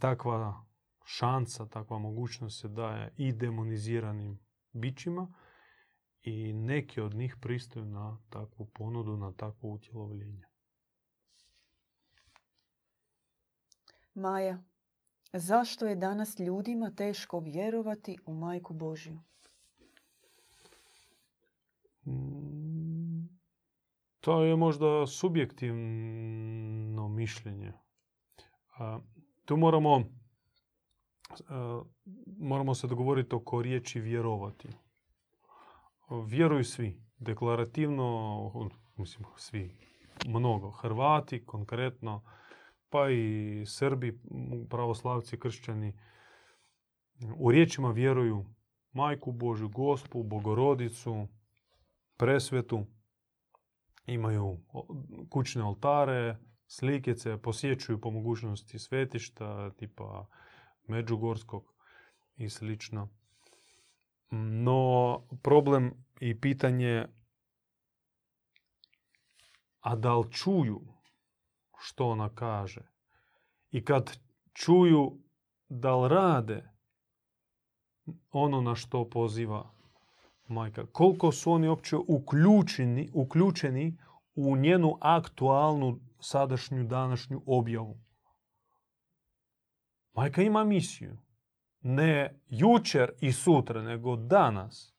takva šansa, takva mogućnost se daje i demoniziranim bićima i neki od njih pristaju na takvu ponudu, na takvo utjelovljenje.
Maja, zašto je danas ljudima teško vjerovati u Majku Božju?
To je možda subjektivno mišljenje. Tu moramo, moramo se dogovoriti oko riječi vjerovati. Vjeruju svi, deklarativno, mislim svi, mnogo. Hrvati konkretno, pa i Srbi, pravoslavci, kršćani, u riječima vjeruju majku Božju, gospu, bogorodicu, presvetu. Imaju kućne oltare, slikice, posjećuju po mogućnosti svetišta, tipa Međugorskog i slično. No, problem i pitanje a da li čuju što ona kaže i kad čuju da li rade ono na što poziva majka. Koliko su oni uopće uključeni, uključeni u njenu aktualnu sadašnju današnju objavu. Majka ima misiju. Ne jučer i sutra, nego danas.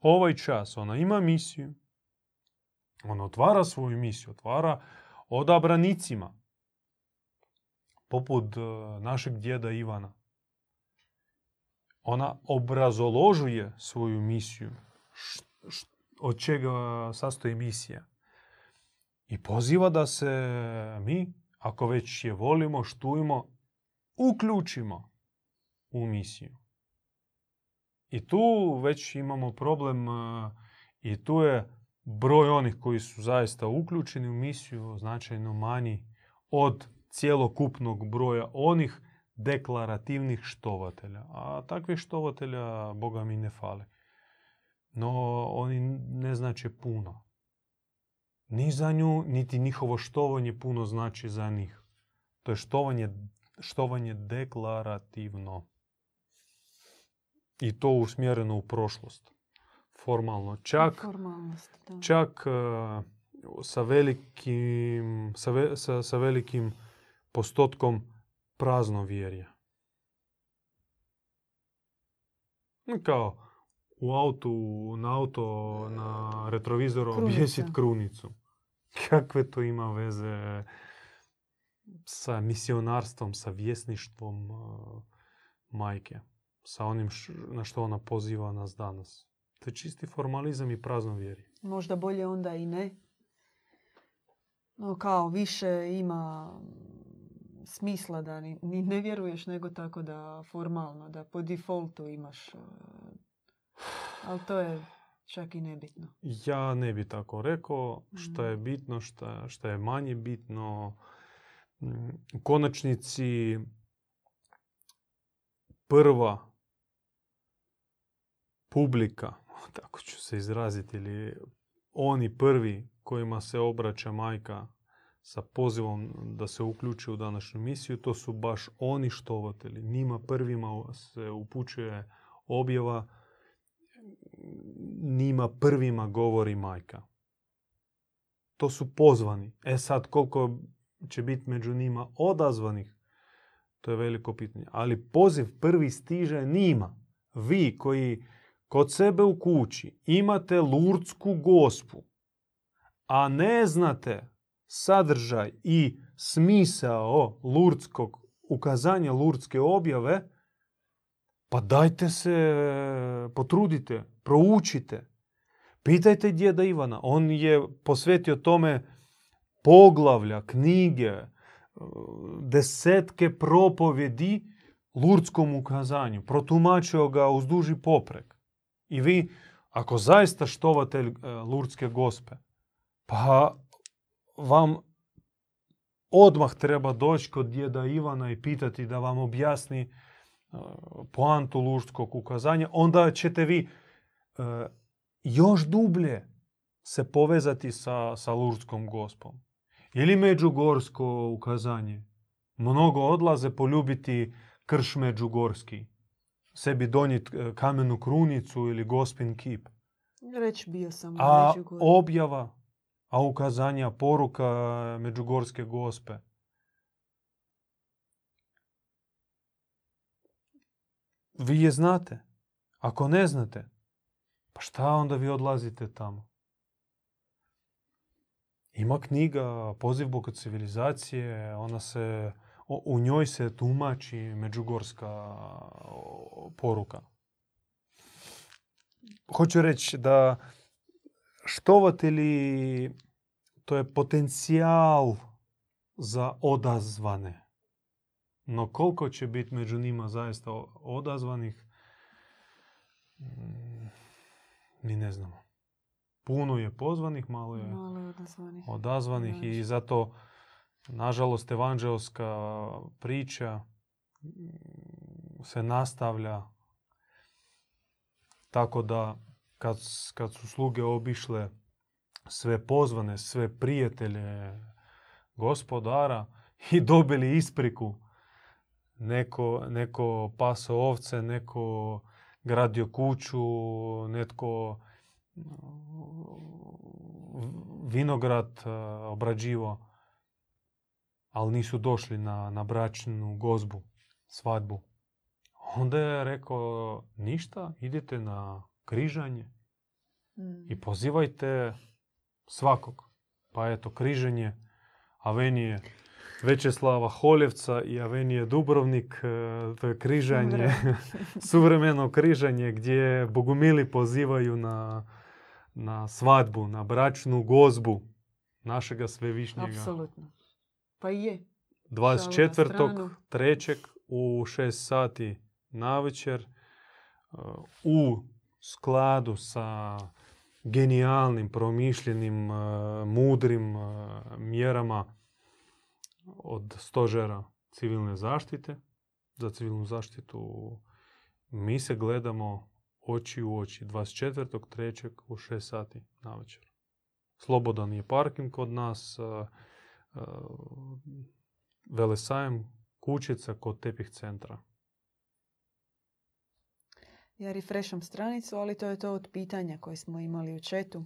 Ovaj čas ona ima misiju. Ona otvara svoju misiju, otvara odabranicima. Poput e, našeg djeda Ivana. Ona obrazoložuje svoju misiju. Od čega sastoji misija. I poziva da se mi, ako već je volimo, štujemo, uključimo u misiju. I tu već imamo problem e, i tu je broj onih koji su zaista uključeni u misiju značajno manji od cjelokupnog broja onih deklarativnih štovatelja. A takvih štovatelja, Boga mi ne fali. No, oni ne znače puno. Ni za nju, niti njihovo štovanje puno znači za njih. To je štovanje, štovanje deklarativno. I to usmjereno u prošlost. Formalno. Čak, čak e, sa velikim, sa, sa, sa velikim postotkom praznovjerja. Kao u autu, na auto, na retrovizoru objesit krunicu. Kakve to ima veze sa misionarstvom, sa vjesništvom uh, majke? Sa onim na što ona poziva nas danas. To je čisti formalizam i prazno vjeri.
Možda bolje onda i ne. No, kao više ima smisla da ni, ne vjeruješ nego tako da formalno, da po defaultu imaš. Uh, ali to je čak i nebitno.
Ja ne bi tako rekao. Šta je mhm. bitno, šta je manje bitno. Mm, u konačnici prva publika, tako ću se izraziti, ili oni prvi kojima se obraća majka sa pozivom da se uključi u današnju misiju, to su baš oni štovatelji. Njima prvima se upućuje objava, njima prvima govori majka. To su pozvani. E sad, koliko će biti među njima odazvanih, to je veliko pitanje. Ali poziv prvi stiže njima. Vi koji kod sebe u kući imate lurdsku gospu, a ne znate sadržaj i smisao lurdskog ukazanja lurdske objave, pa dajte se, potrudite, proučite. Pitajte djeda Ivana. On je posvetio tome poglavlja, knjige, desetke propovjedi lurdskom ukazanju. Protumačio ga uz duži poprek. I vi, ako zaista štovatelj e, lurdske gospe, pa vam odmah treba doći kod djeda Ivana i pitati da vam objasni e, poantu lurdskog ukazanja. Onda ćete vi e, još dublje se povezati sa, sa lurdskom gospom. Ili međugorsko ukazanje. Mnogo odlaze poljubiti krš međugorski. Sebi donijeti e, kamenu krunicu ili gospin kip.
Reći bio sam
A objava, a ukazanja, poruka međugorske gospe. Vi je znate. Ako ne znate, pa šta onda vi odlazite tamo? Ima knjiga Poziv Boga civilizacije, ona se, u njoj se tumači međugorska poruka. Hoću reći da štovatelji, to je potencijal za odazvane. No koliko će biti među njima zaista odazvanih, mm, mi ne znamo. Puno je pozvanih, malo je
Malo je odazvanih.
odazvanih i zato, nažalost, evanđelska priča mm, se nastavlja tako da kad, kad su sluge obišle sve pozvane, sve prijatelje gospodara i dobili ispriku, neko, neko paso ovce, neko gradio kuću, netko vinograd obrađivo, ali nisu došli na, na bračnu gozbu, svadbu. Onda je rekao, ništa, idite na križanje
Mm.
i pozivajte svakog. Pa eto, križanje, Avenije Večeslava Holjevca i Avenije Dubrovnik, e, to je križanje,
Suvremeno.
križanje gdje bogumili pozivaju na, na svadbu, na bračnu gozbu našega svevišnjega.
Apsolutno. Pa je.
24.3. u 6 sati navečer uh, u skladu sa genijalnim, promišljenim, uh, mudrim uh, mjerama od stožera civilne zaštite. Za civilnu zaštitu mi se gledamo oči u oči 24.3. u 6 sati navečer. Slobodan je parking kod nas. uh, Velesajem kućica kod tepih centra.
Ja refresham stranicu, ali to je to od pitanja koje smo imali u četu.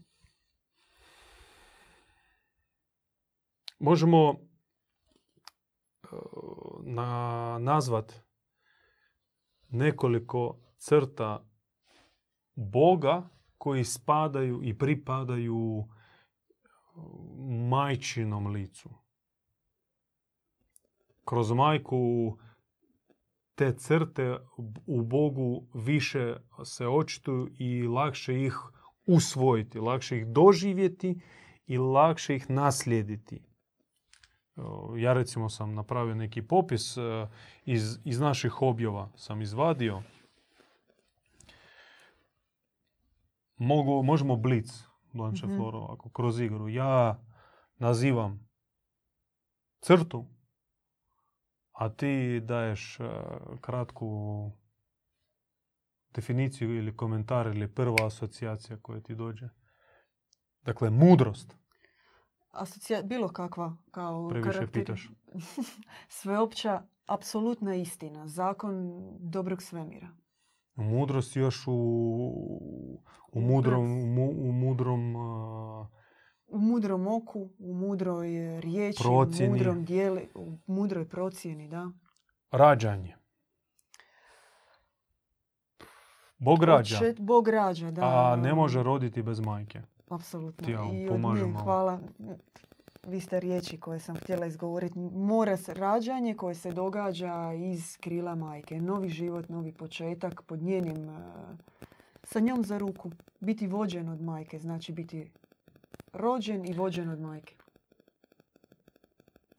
Možemo e, na, nazvat nekoliko crta Boga koji spadaju i pripadaju majčinom licu. Kroz majku te crte u Bogu više se očituju i lakše ih usvojiti, lakše ih doživjeti i lakše ih naslijediti. Ja recimo sam napravio neki popis e, iz, iz naših objava sam izvadio. Mogu, možemo blic, Blanche
Mhm.
Floro, ako kroz igru. Ja nazivam crtu, a ti daješ e, kratku definiciju ili komentar ili prva asocijacija koja ti dođe. Dakle, mudrost.
Asocija, bilo kakva kao
Previše
karakter-
pitaš.
Sveopća, apsolutna istina. Zakon dobrog svemira.
Mudrost još u, u mudrom, u, u mudrom a,
U mudrom oku, u mudroj riječi,
Procjeni.
u mudrom dijeli, u mudroj procjeni, da.
rađanje. Bog rađa,
Oče- Bog rađa, da.
a ne može roditi bez majke.
Apsolutno.
Ti ja
I od
pomažem
nje, hvala. Vi ste riječi koje sam htjela izgovoriti. Mora se rađanje koje se događa iz krila majke. Novi život, novi početak pod njenim, eh, sa njom za ruku. Biti vođen od majke, znači biti rođen i vođen od majke.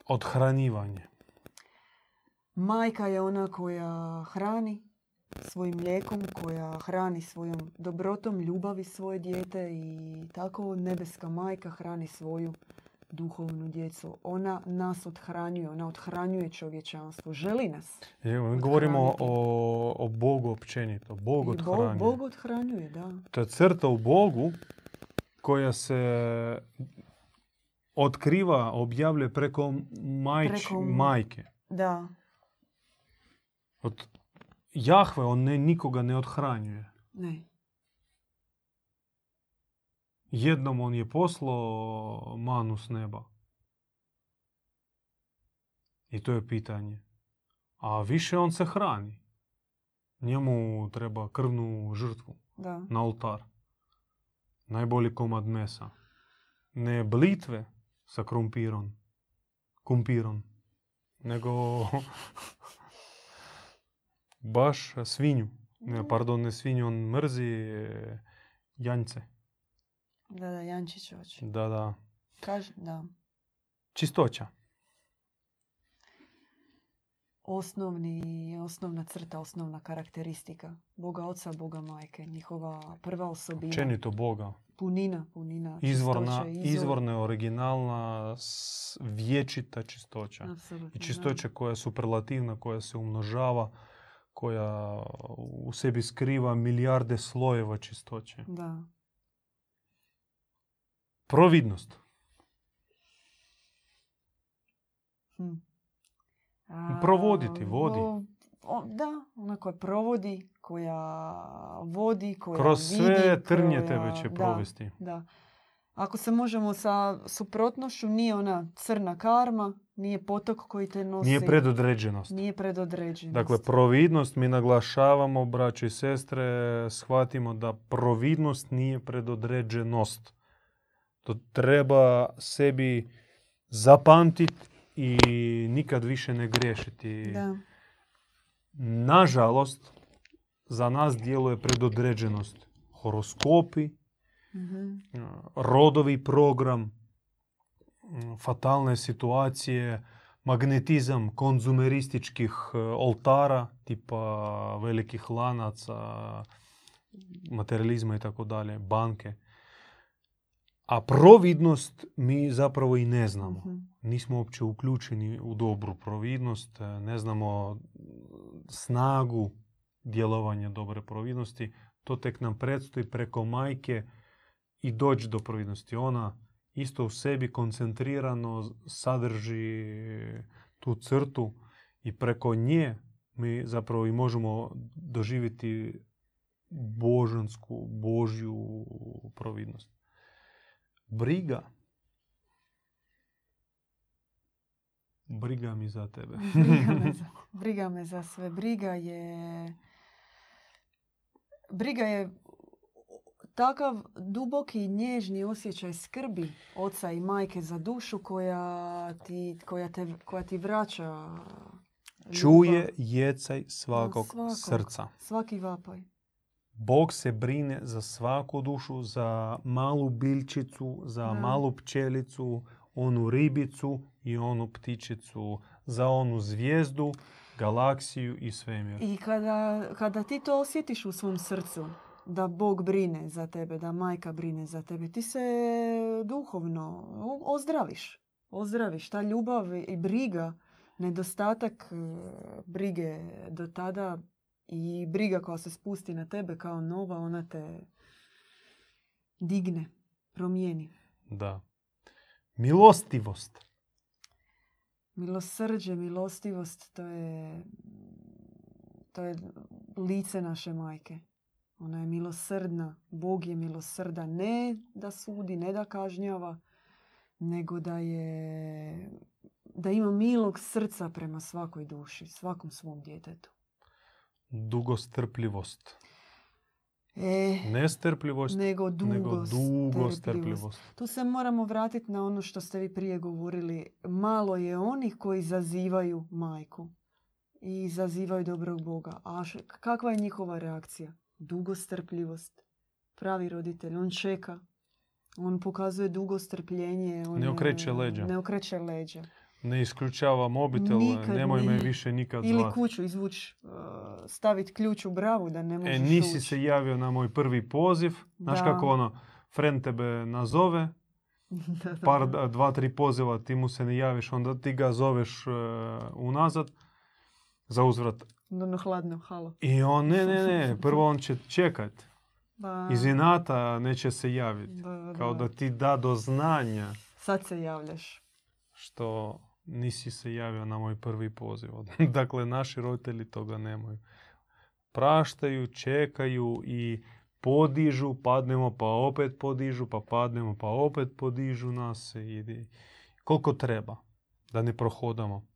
Odhranjivanje.
Majka je ona koja hrani svojim mlijekom, koja hrani svojom dobrotom, ljubavi svoje dijete i tako nebeska majka hrani svoju duhovnu djecu. Ona nas odhranjuje, ona odhranjuje čovječanstvo, želi nas.
Mi govorimo o, o Bogu općenito. Bog
I
odhranjuje.
Bog odhranjuje, da.
To je crta u Bogu koja se otkriva, objavljuje preko, majč,
Preko-
majke.
Da,
Od Jahve on ne, nikoga ne odhranjuje.
ne.
Jednom on je poslao manu s neba. I to je pitanje. A više on se hrani. Njemu treba krvnu žrtvu
Da,
na oltar. Najbolji komad mesa. Ne blitve sa krumpirom, kumpirom, nego baš svinju. Ne, pardon, ne svinju, on mrzi e, janjce.
da, da, Jančićevač.
Da, da.
Kaže, da.
Čistoća.
Osnovni, osnovna crta, osnovna karakteristika Boga Oca, Boga Majke, njihova prva osobina.
Općenito Boga.
Punina, punina,
Izvorna,
čistoće, izvor.
izvorna originalna, vječita čistoća.
Apsolutno,
I
da.
čistoća koja je superlativna, koja se umnožava, koja u sebi skriva milijarde slojeva čistoće.
Da.
Providnost.
Hm.
Provoditi, vodi.
o- da, ona koja provodi, koja vodi, koja
Kroz sve
vidi,
trnje
koja-
tebe će
da,
provesti.
Da. Ako se možemo sa suprotnošću, nije ona crna karma, nije potok koji te nosi.
Nije predodređenost.
Nije predodređenost.
Dakle, providnost mi naglašavamo, braće i sestre, shvatimo da providnost nije predodređenost. To treba sebi zapamtiti i nikad više ne griješiti.
Da.
Nažalost, za nas djeluje predodređenost. Horoskopi,
Mhm.
rodovi program, fatalne situacije, magnetizam konzumerističkih e, oltara, tipa velikih lanaca, materializma i tako dalje, banke. A providnost mi zapravo i ne znamo.
Mhm.
Nismo uopće uključeni u dobru providnost, e, ne znamo snagu djelovanja dobre providnosti. To tek nam predstoji preko majke i doći do providnosti. Ona isto u sebi koncentrirano sadrži tu crtu i preko nje mi zapravo i možemo doživjeti božansku, božju providnost. Briga. Briga mi za tebe.
briga, me za, briga me za sve. Briga je... Briga je takav duboki i nježni osjećaj skrbi oca i majke za dušu koja ti, koja te, koja ti vraća
Čuje jecaj svakog,
svakog.
srca.
Svaki vapaj.
Bog se brine za svaku dušu, za malu biljčicu, za
Da.
malu pčelicu, onu ribicu i onu ptičicu, za onu zvijezdu, galaksiju i svemir.
I kada, kada ti to osjetiš u svom srcu, da Bog brine za tebe, da majka brine za tebe, ti se duhovno ozdraviš. Ozdraviš. Ta ljubav i briga, nedostatak e, brige do tada i briga koja se spusti na tebe kao nova, ona te digne, promijeni.
Da. Milostivost.
Milosrđe, milostivost, to je, to je lice naše majke. Ona je milosrdna. Bog je milosrdan. Ne da sudi, ne da kažnjava, nego da je da ima milog srca prema svakoj duši, svakom svom djetetu.
Dugostrpljivost.
E,
Ne strpljivost,
nego
nego
dugo,
dugostrpljivost.
Tu se moramo vratiti na ono što ste vi prije govorili. Malo je onih koji zazivaju majku i zazivaju dobrog Boga. A š- kakva je njihova reakcija? Dugostrpljivost. Pravi roditelj, on čeka. On pokazuje dugo strpljenje. On
Ne okreće leđa.
Ne okreće leđa.
Ne isključava mobitel,
Nikad
nemoj me više nikad
Ili kuću izvuć, uh, staviti ključ u bravu da ne možeš
E, nisi
ući.
se javio na moj prvi poziv. Znaš
Da.
kako ono, friend tebe nazove,
Da, da,
par,
da.
dva, tri poziva, ti mu se ne javiš, onda ti ga zoveš e, unazad za uzvrat.
Ono hladno, halo.
I on, ne, ne, ne, prvo on će čekat.
Pa,
Iz inata neće se javiti.
da, da,
Kao
da.
da ti da do znanja
Sad se javljaš.
što nisi se javio na moj prvi poziv. dakle, naši roditelji toga nemaju. Praštaju, čekaju i podižu, padnemo pa opet podižu, pa padnemo pa opet podižu nas. I koliko treba da ne prohodamo.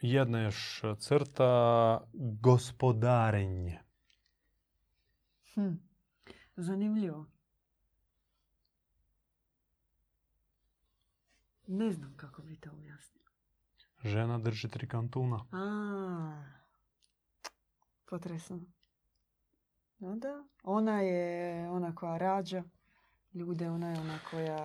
Jedna još crta, gospodarenje.
Hm. Zanimljivo. Ne znam kako bi to objasnio.
Žena drži tri kantuna.
A, potresno. No da, ona je ona koja rađa, ljude, ona je ona koja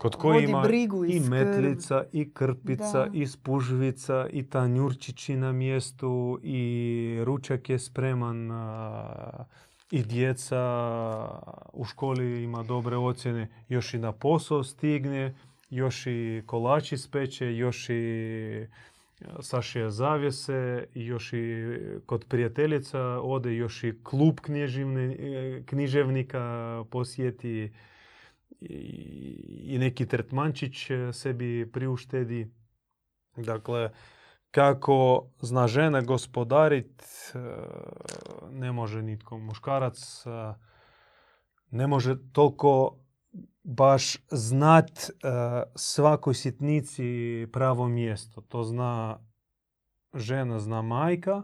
Kod
vodi
ima
brigu i,
i
skrb.
metlica, i krpica,
Da.
i spužvica, i tanjurčići na mjestu, i ručak je spreman, a, i djeca u školi ima dobre ocjene, još i na posao stigne, još i kolači speče, još i sašije zavjese, još i kod prijateljica ode, još i klub e, književnika posjeti i neki tretmančić e, sebi priuštedi. Dakle, kako zna žena gospodarit, e, ne može nitko muškarac, e, ne može toliko baš znat e, svakoj sitnici pravo mjesto. To zna žena, zna majka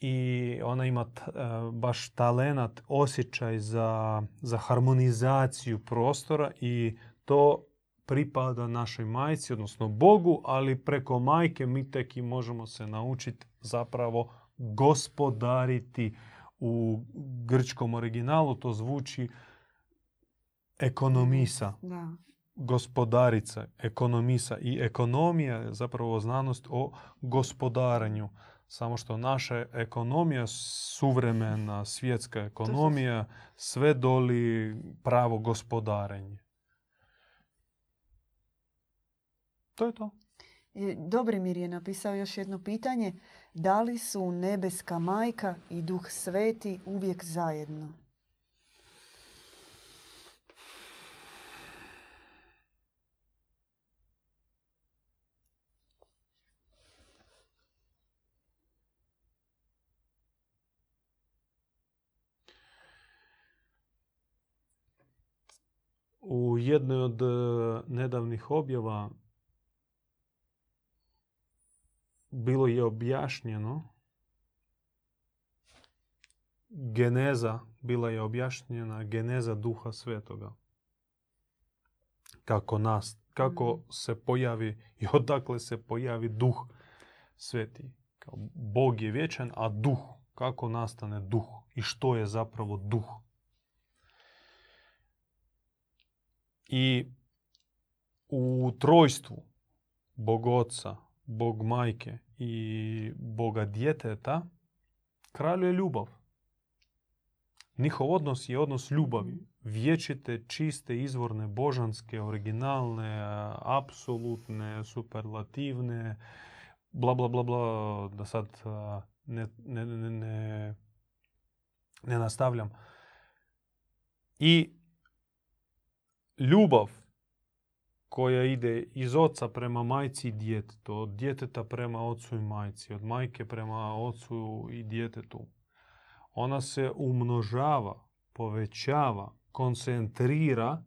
i ona ima e, baš talenat, osjećaj za, za harmonizaciju prostora i to pripada našoj majci, odnosno Bogu, ali preko majke mi tek i možemo se naučiti zapravo gospodariti. U grčkom originalu to zvuči ekonomisa,
Da.
gospodarica, ekonomisa. I ekonomija je zapravo znanost o gospodaranju. Samo što naša ekonomija, suvremena svjetska ekonomija, sve doli pravo gospodarenje. To je to.
I Dobrimir je napisao još jedno pitanje. Da li su nebeska majka i duh sveti uvijek zajedno?
U jednoj od e, nedavnih objava bilo je objašnjeno geneza, bila je objašnjena geneza duha svetoga. Kako nas, kako
Mhm.
se pojavi i odakle se pojavi duh sveti. Kao Bog je vječan, a duh, kako nastane duh i što je zapravo duh. I u trojstvu Bog Oca, Bog Majke i Boga djeteta kraljuje ljubav. Njihov odnos je odnos ljubavi. Vječite, čiste, izvorne, božanske, originalne, apsolutne, superlativne, bla bla bla bla, da sad ne, ne, ne, ne nastavljam. I ljubav koja ide iz oca prema majci i djetetu, od djeteta prema ocu i majci, od majke prema ocu i djetetu, ona se umnožava, povećava, koncentrira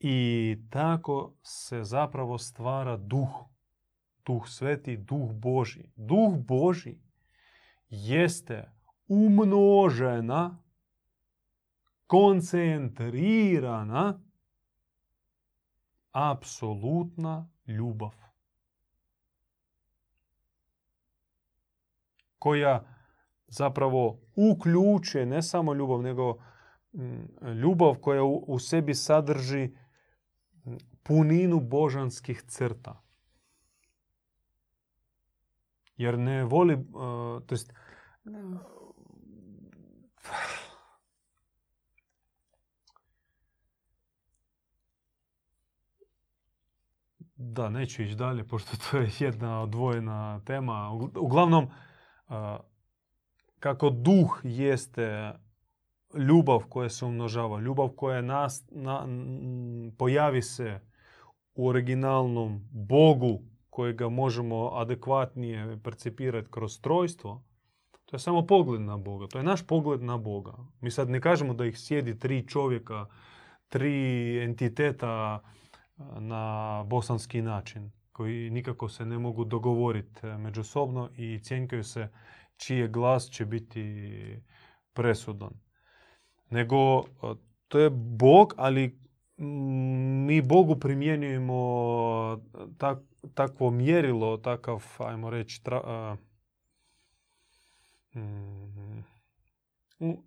i tako se zapravo stvara duh. Duh sveti, duh Boži. Duh Boži jeste umnožena, koncentrirana, apsolutna ljubav. Koja zapravo uključuje ne samo ljubav, nego mm, ljubav koja u, sebi sadrži mm, puninu božanskih crta. Jer ne voli, uh, to jest
Da.
Neću ići dalje, pošto to je jedna odvojena tema. Ugl- Uglavnom, kako duh jeste ljubav koja se umnožava, ljubav koja nas, na, pojavi se u originalnom Bogu kojega možemo adekvatnije percipirati kroz trojstvo, to je samo pogled na Boga. To je naš pogled na Boga. Mi sad ne kažemo da ih sjedi tri čovjeka, tri entiteta na bosanski način, koji nikako se ne mogu dogovoriti e, međusobno i cjenkaju se čiji glas će biti presudan. Nego e, to je Bog, ali mm, mi Bogu primjenjujemo tak, takvo mjerilo, takav, ajmo reći, tra- a, mm,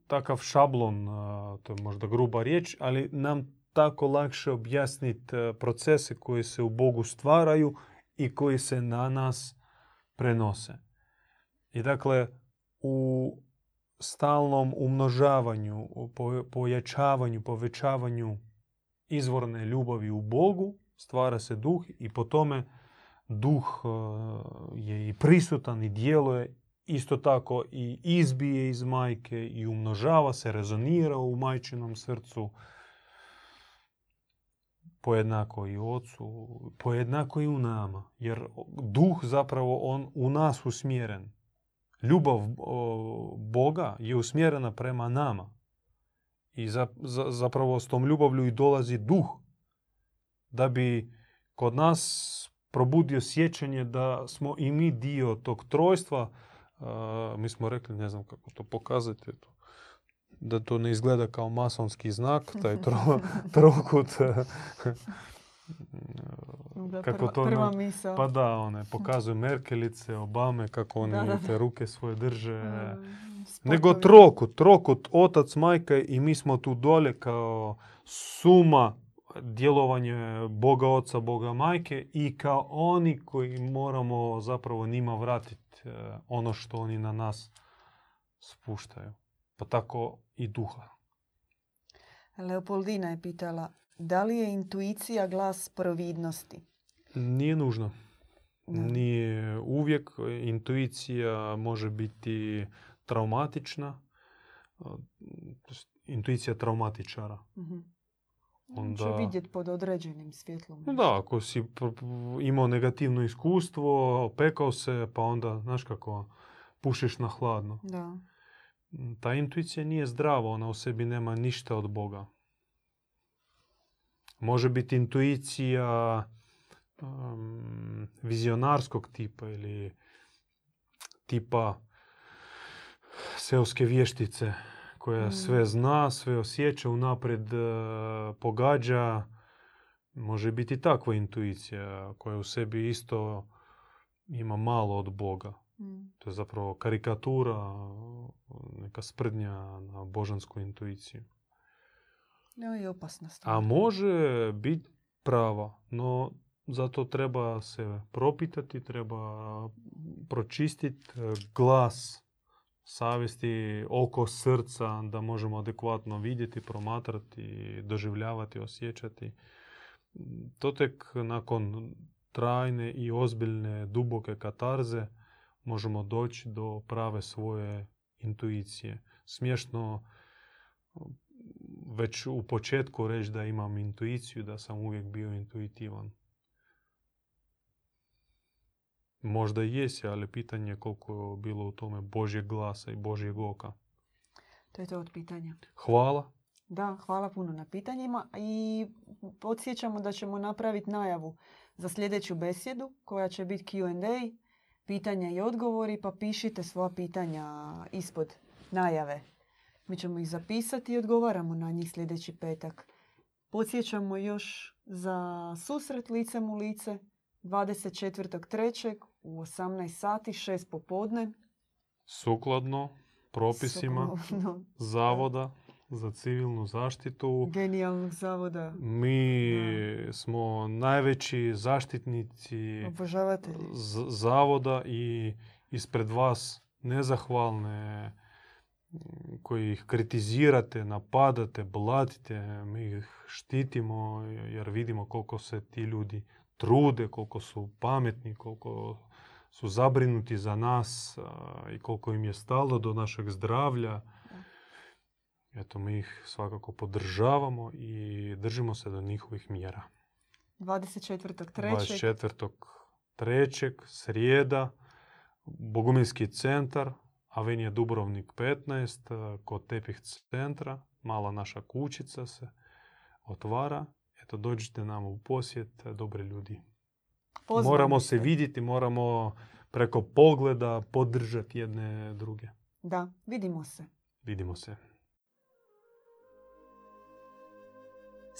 takav šablon, a, to je možda gruba riječ, ali nam tako lakše objasniti e, procese koji se u Bogu stvaraju i koji se na nas prenose. I dakle, u stalnom umnožavanju, pojačavanju, povećavanju izvorne ljubavi u Bogu stvara se duh i po tome duh e, je i prisutan i djeluje isto tako i izbije iz majke i umnožava se, rezonira u majčinom srcu pojednako i u ocu, pojednako i u nama. Jer duh zapravo on u nas usmjeren. Ljubav Boga je usmjerena prema nama. I za, za- zapravo s tom ljubavlju i dolazi duh. Da bi kod nas probudio sjećanje da smo i mi dio tog trojstva. Mi smo rekli, ne znam kako to pokazati, eto, da to ne izgleda kao masonski znak, taj tro, trokut.
Da,
kako
prva,
to
prva misao.
pa da, one pokazuju Merkelice, Obame, kako oni
Da, da,
te ruke svoje drže. Nego trokut, trokut, otac, majka i mi smo tu dolje kao suma djelovanje Boga oca, Boga majke i kao oni koji moramo zapravo njima vratiti e, ono što oni na nas spuštaju. Pa tako i duha.
Leopoldina je pitala, da li je intuicija glas providnosti?
Nije nužno.
Da.
Nije uvijek. Intuicija može biti traumatična. Intuicija traumatičara.
Mhm.
Onda-
Će vidjeti pod određenim svjetlom.
Da, ako si imao negativno iskustvo, opekao se, pa onda, znaš kako, pušiš na hladno.
Da.
Ta intuicija nije zdrava, ona u sebi nema ništa od Boga. Može biti intuicija um, vizionarskog tipa ili tipa seoske vještice koja
Mm.
sve zna, sve osjeća, unaprijed e, pogađa. Može biti takva intuicija koja u sebi isto ima malo od Boga.
Mm.
To je zapravo karikatura, neka sprdnja na božansku intuiciju.
No i opasna stvar.
A može biti prava, no zato treba se propitati, treba pročistiti glas savjesti, oko srca, da možemo adekvatno vidjeti, promatrati, doživljavati, osjećati. To tek nakon trajne i ozbiljne, duboke katarze možemo doći do prave svoje intuicije. Smiješno već u početku reći da imam intuiciju, da sam uvijek bio intuitivan. Možda i jesi, ali pitanje je koliko je bilo u tome Božjeg glasa i Božjeg oka.
To je to od pitanja.
Hvala.
Da, hvala puno na pitanjima i podsjećamo da ćemo napraviti najavu za sljedeću besjedu koja će biti Q&A, pitanja i odgovori, pa pišite svoja pitanja ispod najave. Mi ćemo ih zapisati i odgovaramo na njih sljedeći petak. Podsjećamo još za susret licem u lice 24.3. u 18 sati, 6 popodne.
Sukladno propisima
Sukladno
Zavoda za civilnu zaštitu.
Genijalnog zavoda.
Mi smo najveći zaštitnici z- zavoda i ispred vas nezahvalne koji ih kritizirate, napadate, blatite, mi ih štitimo jer vidimo koliko se ti ljudi trude, koliko su pametni, koliko su zabrinuti za nas i koliko im je stalo do našeg zdravlja. Eto, mi ih svakako podržavamo i držimo se do njihovih mjera.
24.3.
24.3. srijeda, Bogumilski centar, Avenija Dubrovnik 15, eh, kod Tepih centra, mala naša kućica se otvara. Eto, dođite nam u posjet, dobri ljudi.
Pozvani
moramo se vidjeti, moramo preko pogleda podržati jedne druge.
Da, vidimo se.
Vidimo se.